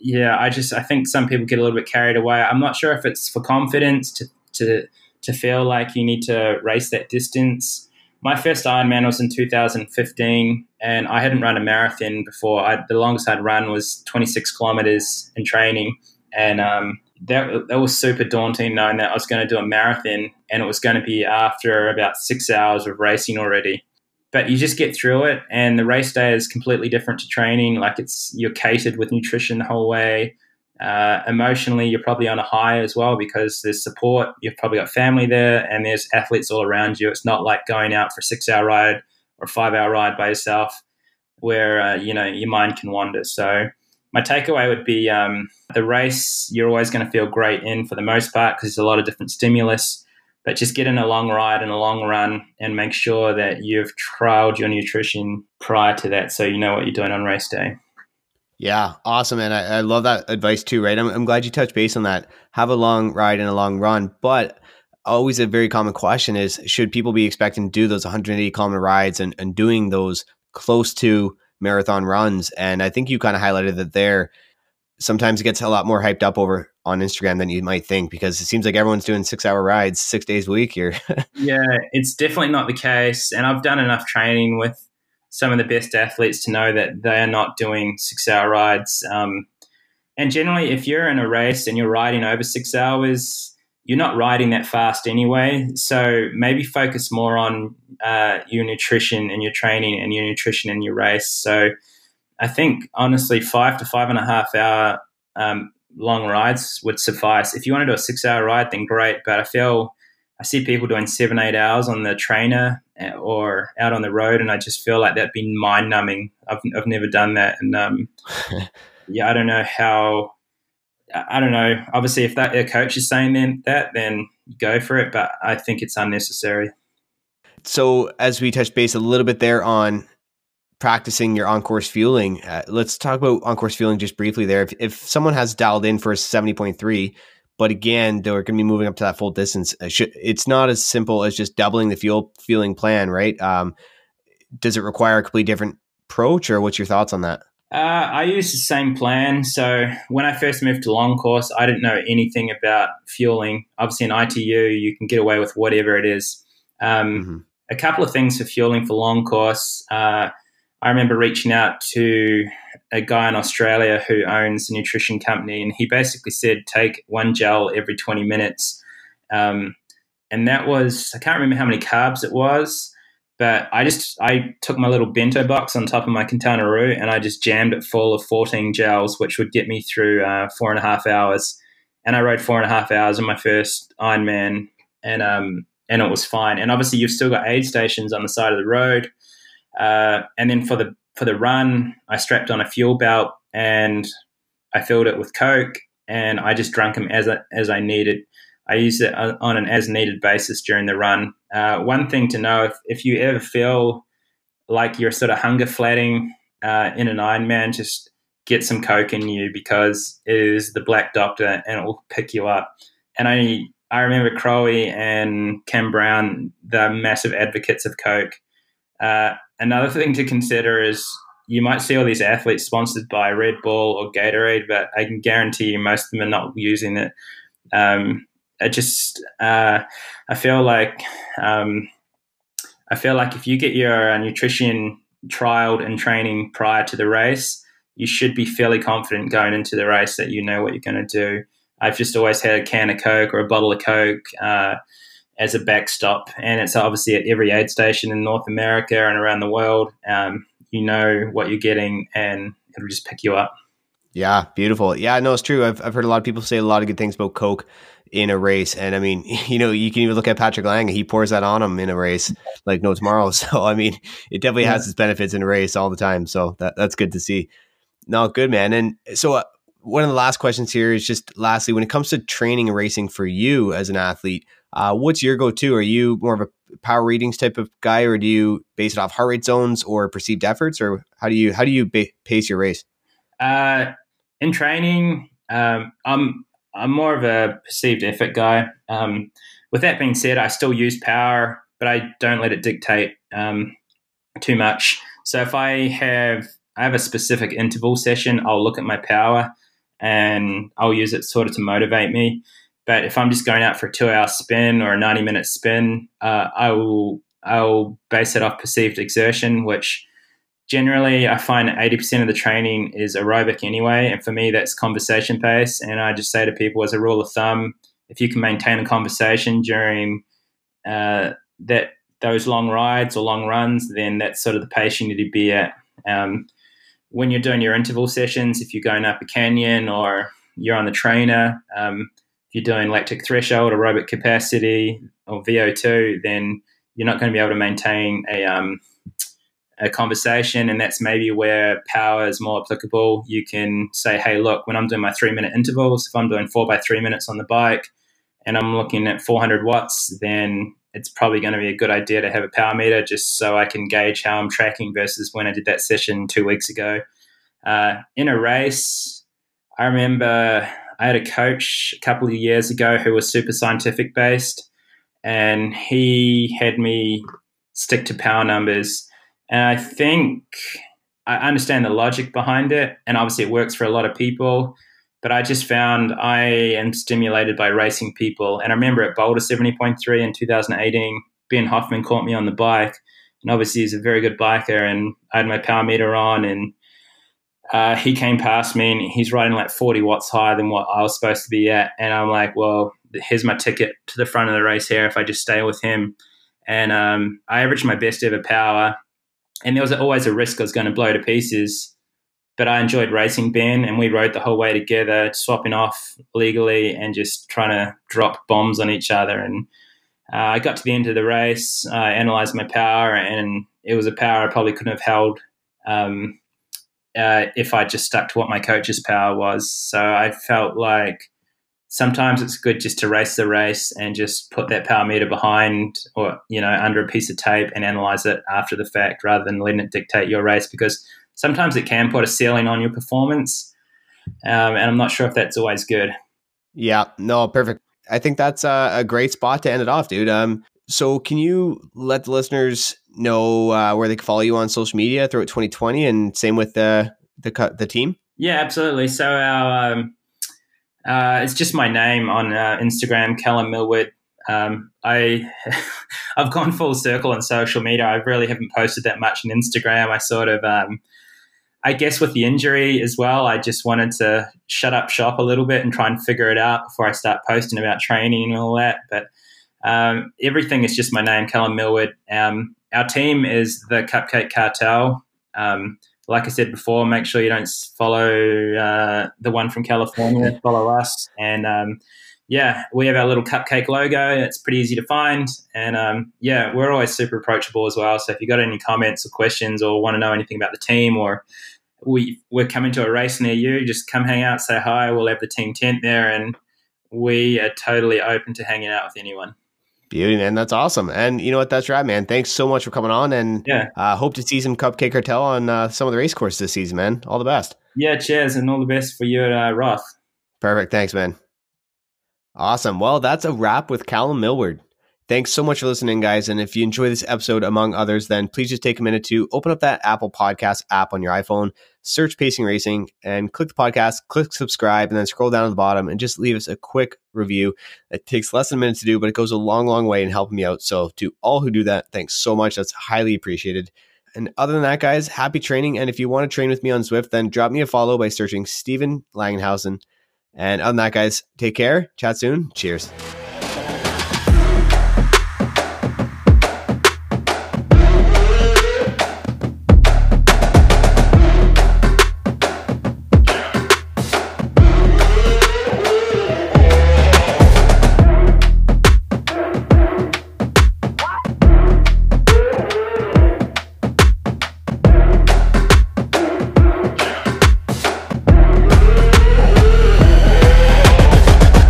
yeah, I just I think some people get a little bit carried away. I'm not sure if it's for confidence to to to feel like you need to race that distance. My first Ironman was in 2015, and I hadn't run a marathon before. I, the longest I'd run was 26 kilometers in training, and um, that that was super daunting, knowing that I was going to do a marathon, and it was going to be after about six hours of racing already. But you just get through it and the race day is completely different to training. Like it's you're catered with nutrition the whole way uh, emotionally you're probably on a high as well because there's support. You've probably got family there and there's athletes all around you. It's not like going out for a six hour ride or a five hour ride by yourself where uh, you know your mind can wander. So my takeaway would be um, the race you're always going to feel great in for the most part because there's a lot of different stimulus but just get in a long ride and a long run and make sure that you've trialed your nutrition prior to that so you know what you're doing on race day. Yeah, awesome. And I, I love that advice too, right? I'm, I'm glad you touched base on that. Have a long ride and a long run. But always a very common question is should people be expecting to do those 180 kilometer rides and, and doing those close to marathon runs? And I think you kind of highlighted that there. Sometimes it gets a lot more hyped up over on Instagram than you might think because it seems like everyone's doing six hour rides six days a week here. yeah, it's definitely not the case. And I've done enough training with some of the best athletes to know that they're not doing six hour rides. Um, and generally, if you're in a race and you're riding over six hours, you're not riding that fast anyway. So maybe focus more on uh, your nutrition and your training and your nutrition in your race. So I think honestly, five to five and a half hour um, long rides would suffice. If you want to do a six hour ride, then great. But I feel I see people doing seven, eight hours on the trainer eh, or out on the road, and I just feel like that'd be mind numbing. I've, I've never done that. And um, yeah, I don't know how. I don't know. Obviously, if that a coach is saying then that, then go for it. But I think it's unnecessary. So, as we touched base a little bit there on practicing your on course fueling. Uh, let's talk about on course fueling just briefly there. If, if someone has dialed in for a 70.3, but again, they're going to be moving up to that full distance, it's not as simple as just doubling the fuel fueling plan, right? Um, does it require a completely different approach, or what's your thoughts on that? Uh, I use the same plan. So when I first moved to long course, I didn't know anything about fueling. Obviously, in ITU, you can get away with whatever it is. Um, mm-hmm. A couple of things for fueling for long course. Uh, I remember reaching out to a guy in Australia who owns a nutrition company, and he basically said take one gel every 20 minutes. Um, and that was, I can't remember how many carbs it was, but I just, I took my little bento box on top of my Quintana and I just jammed it full of 14 gels, which would get me through uh, four and a half hours. And I rode four and a half hours in my first Ironman, and um, and it was fine. And obviously, you've still got aid stations on the side of the road. Uh, and then for the for the run, I strapped on a fuel belt and I filled it with Coke, and I just drank them as I, as I needed. I used it on an as needed basis during the run. Uh, one thing to know if, if you ever feel like you're sort of hunger flatting uh, in an Ironman, just get some Coke in you because it is the black doctor and it will pick you up. And I I remember Crowie and Cam Brown, the massive advocates of Coke. Uh, another thing to consider is you might see all these athletes sponsored by Red Bull or Gatorade, but I can guarantee you most of them are not using it. Um, I just uh, I feel like um, I feel like if you get your uh, nutrition trialed and training prior to the race, you should be fairly confident going into the race that you know what you're going to do. I've just always had a can of Coke or a bottle of Coke uh, as a backstop, and it's obviously at every aid station in North America and around the world. Um, you know what you're getting, and it'll just pick you up. Yeah, beautiful. Yeah, no, it's true. I've, I've heard a lot of people say a lot of good things about Coke in a race. And I mean, you know, you can even look at Patrick Lange, he pours that on him in a race like no tomorrow. So, I mean, it definitely yeah. has its benefits in a race all the time. So that, that's good to see. No, good, man. And so, uh, one of the last questions here is just lastly, when it comes to training and racing for you as an athlete, uh, what's your go to? Are you more of a power readings type of guy, or do you base it off heart rate zones or perceived efforts, or how do you how do you ba- pace your race? Uh, in training, um, I'm I'm more of a perceived effort guy. Um, with that being said, I still use power, but I don't let it dictate um, too much. So if I have I have a specific interval session, I'll look at my power and I'll use it sort of to motivate me. But if I'm just going out for a two-hour spin or a ninety-minute spin, uh, I will I'll base it off perceived exertion, which generally I find 80% of the training is aerobic anyway. And for me, that's conversation pace. And I just say to people as a rule of thumb, if you can maintain a conversation during uh, that those long rides or long runs, then that's sort of the pace you need to be at. Um, when you're doing your interval sessions, if you're going up a canyon or you're on the trainer, um, if you're doing lactic threshold, aerobic capacity, or VO2, then you're not going to be able to maintain a um, a conversation, and that's maybe where power is more applicable. You can say, hey, look, when I'm doing my three minute intervals, if I'm doing four by three minutes on the bike and I'm looking at 400 watts, then it's probably going to be a good idea to have a power meter just so I can gauge how I'm tracking versus when I did that session two weeks ago. Uh, in a race, I remember I had a coach a couple of years ago who was super scientific based, and he had me stick to power numbers and I think I understand the logic behind it. And obviously, it works for a lot of people. But I just found I am stimulated by racing people. And I remember at Boulder 70.3 in 2018, Ben Hoffman caught me on the bike. And obviously, he's a very good biker. And I had my power meter on. And uh, he came past me and he's riding like 40 watts higher than what I was supposed to be at. And I'm like, well, here's my ticket to the front of the race here if I just stay with him. And um, I averaged my best ever power and there was always a risk I was going to blow to pieces. But I enjoyed racing Ben, and we rode the whole way together, swapping off legally and just trying to drop bombs on each other. And uh, I got to the end of the race, I analyzed my power, and it was a power I probably couldn't have held um, uh, if I just stuck to what my coach's power was. So I felt like sometimes it's good just to race the race and just put that power meter behind or you know under a piece of tape and analyze it after the fact rather than letting it dictate your race because sometimes it can put a ceiling on your performance um, and i'm not sure if that's always good. Yeah no perfect. I think that's a, a great spot to end it off dude. Um, so can you let the listeners know uh, where they can follow you on social media throughout 2020 and same with the the, the team yeah absolutely so our um, uh, it's just my name on uh, Instagram, Callum Millward. Um, I I've gone full circle on social media. I really haven't posted that much on Instagram. I sort of um, I guess with the injury as well, I just wanted to shut up shop a little bit and try and figure it out before I start posting about training and all that. But um, everything is just my name, Callum Millward. Um, our team is the Cupcake Cartel. Um, like I said before, make sure you don't follow uh, the one from California. follow us, and um, yeah, we have our little cupcake logo. It's pretty easy to find, and um, yeah, we're always super approachable as well. So if you got any comments or questions, or want to know anything about the team, or we we're coming to a race near you, just come hang out, say hi. We'll have the team tent there, and we are totally open to hanging out with anyone. Beauty, man. That's awesome. And you know what? That's right, man. Thanks so much for coming on. And yeah, uh, hope to see some Cupcake Cartel on uh, some of the race courses this season, man. All the best. Yeah, cheers. And all the best for your uh, Roth. Perfect. Thanks, man. Awesome. Well, that's a wrap with Callum Millward. Thanks so much for listening, guys. And if you enjoy this episode, among others, then please just take a minute to open up that Apple Podcast app on your iPhone, search Pacing Racing, and click the podcast, click subscribe, and then scroll down to the bottom and just leave us a quick review. It takes less than a minute to do, but it goes a long, long way in helping me out. So, to all who do that, thanks so much. That's highly appreciated. And other than that, guys, happy training. And if you want to train with me on Zwift, then drop me a follow by searching Stephen Langenhausen. And other than that, guys, take care. Chat soon. Cheers.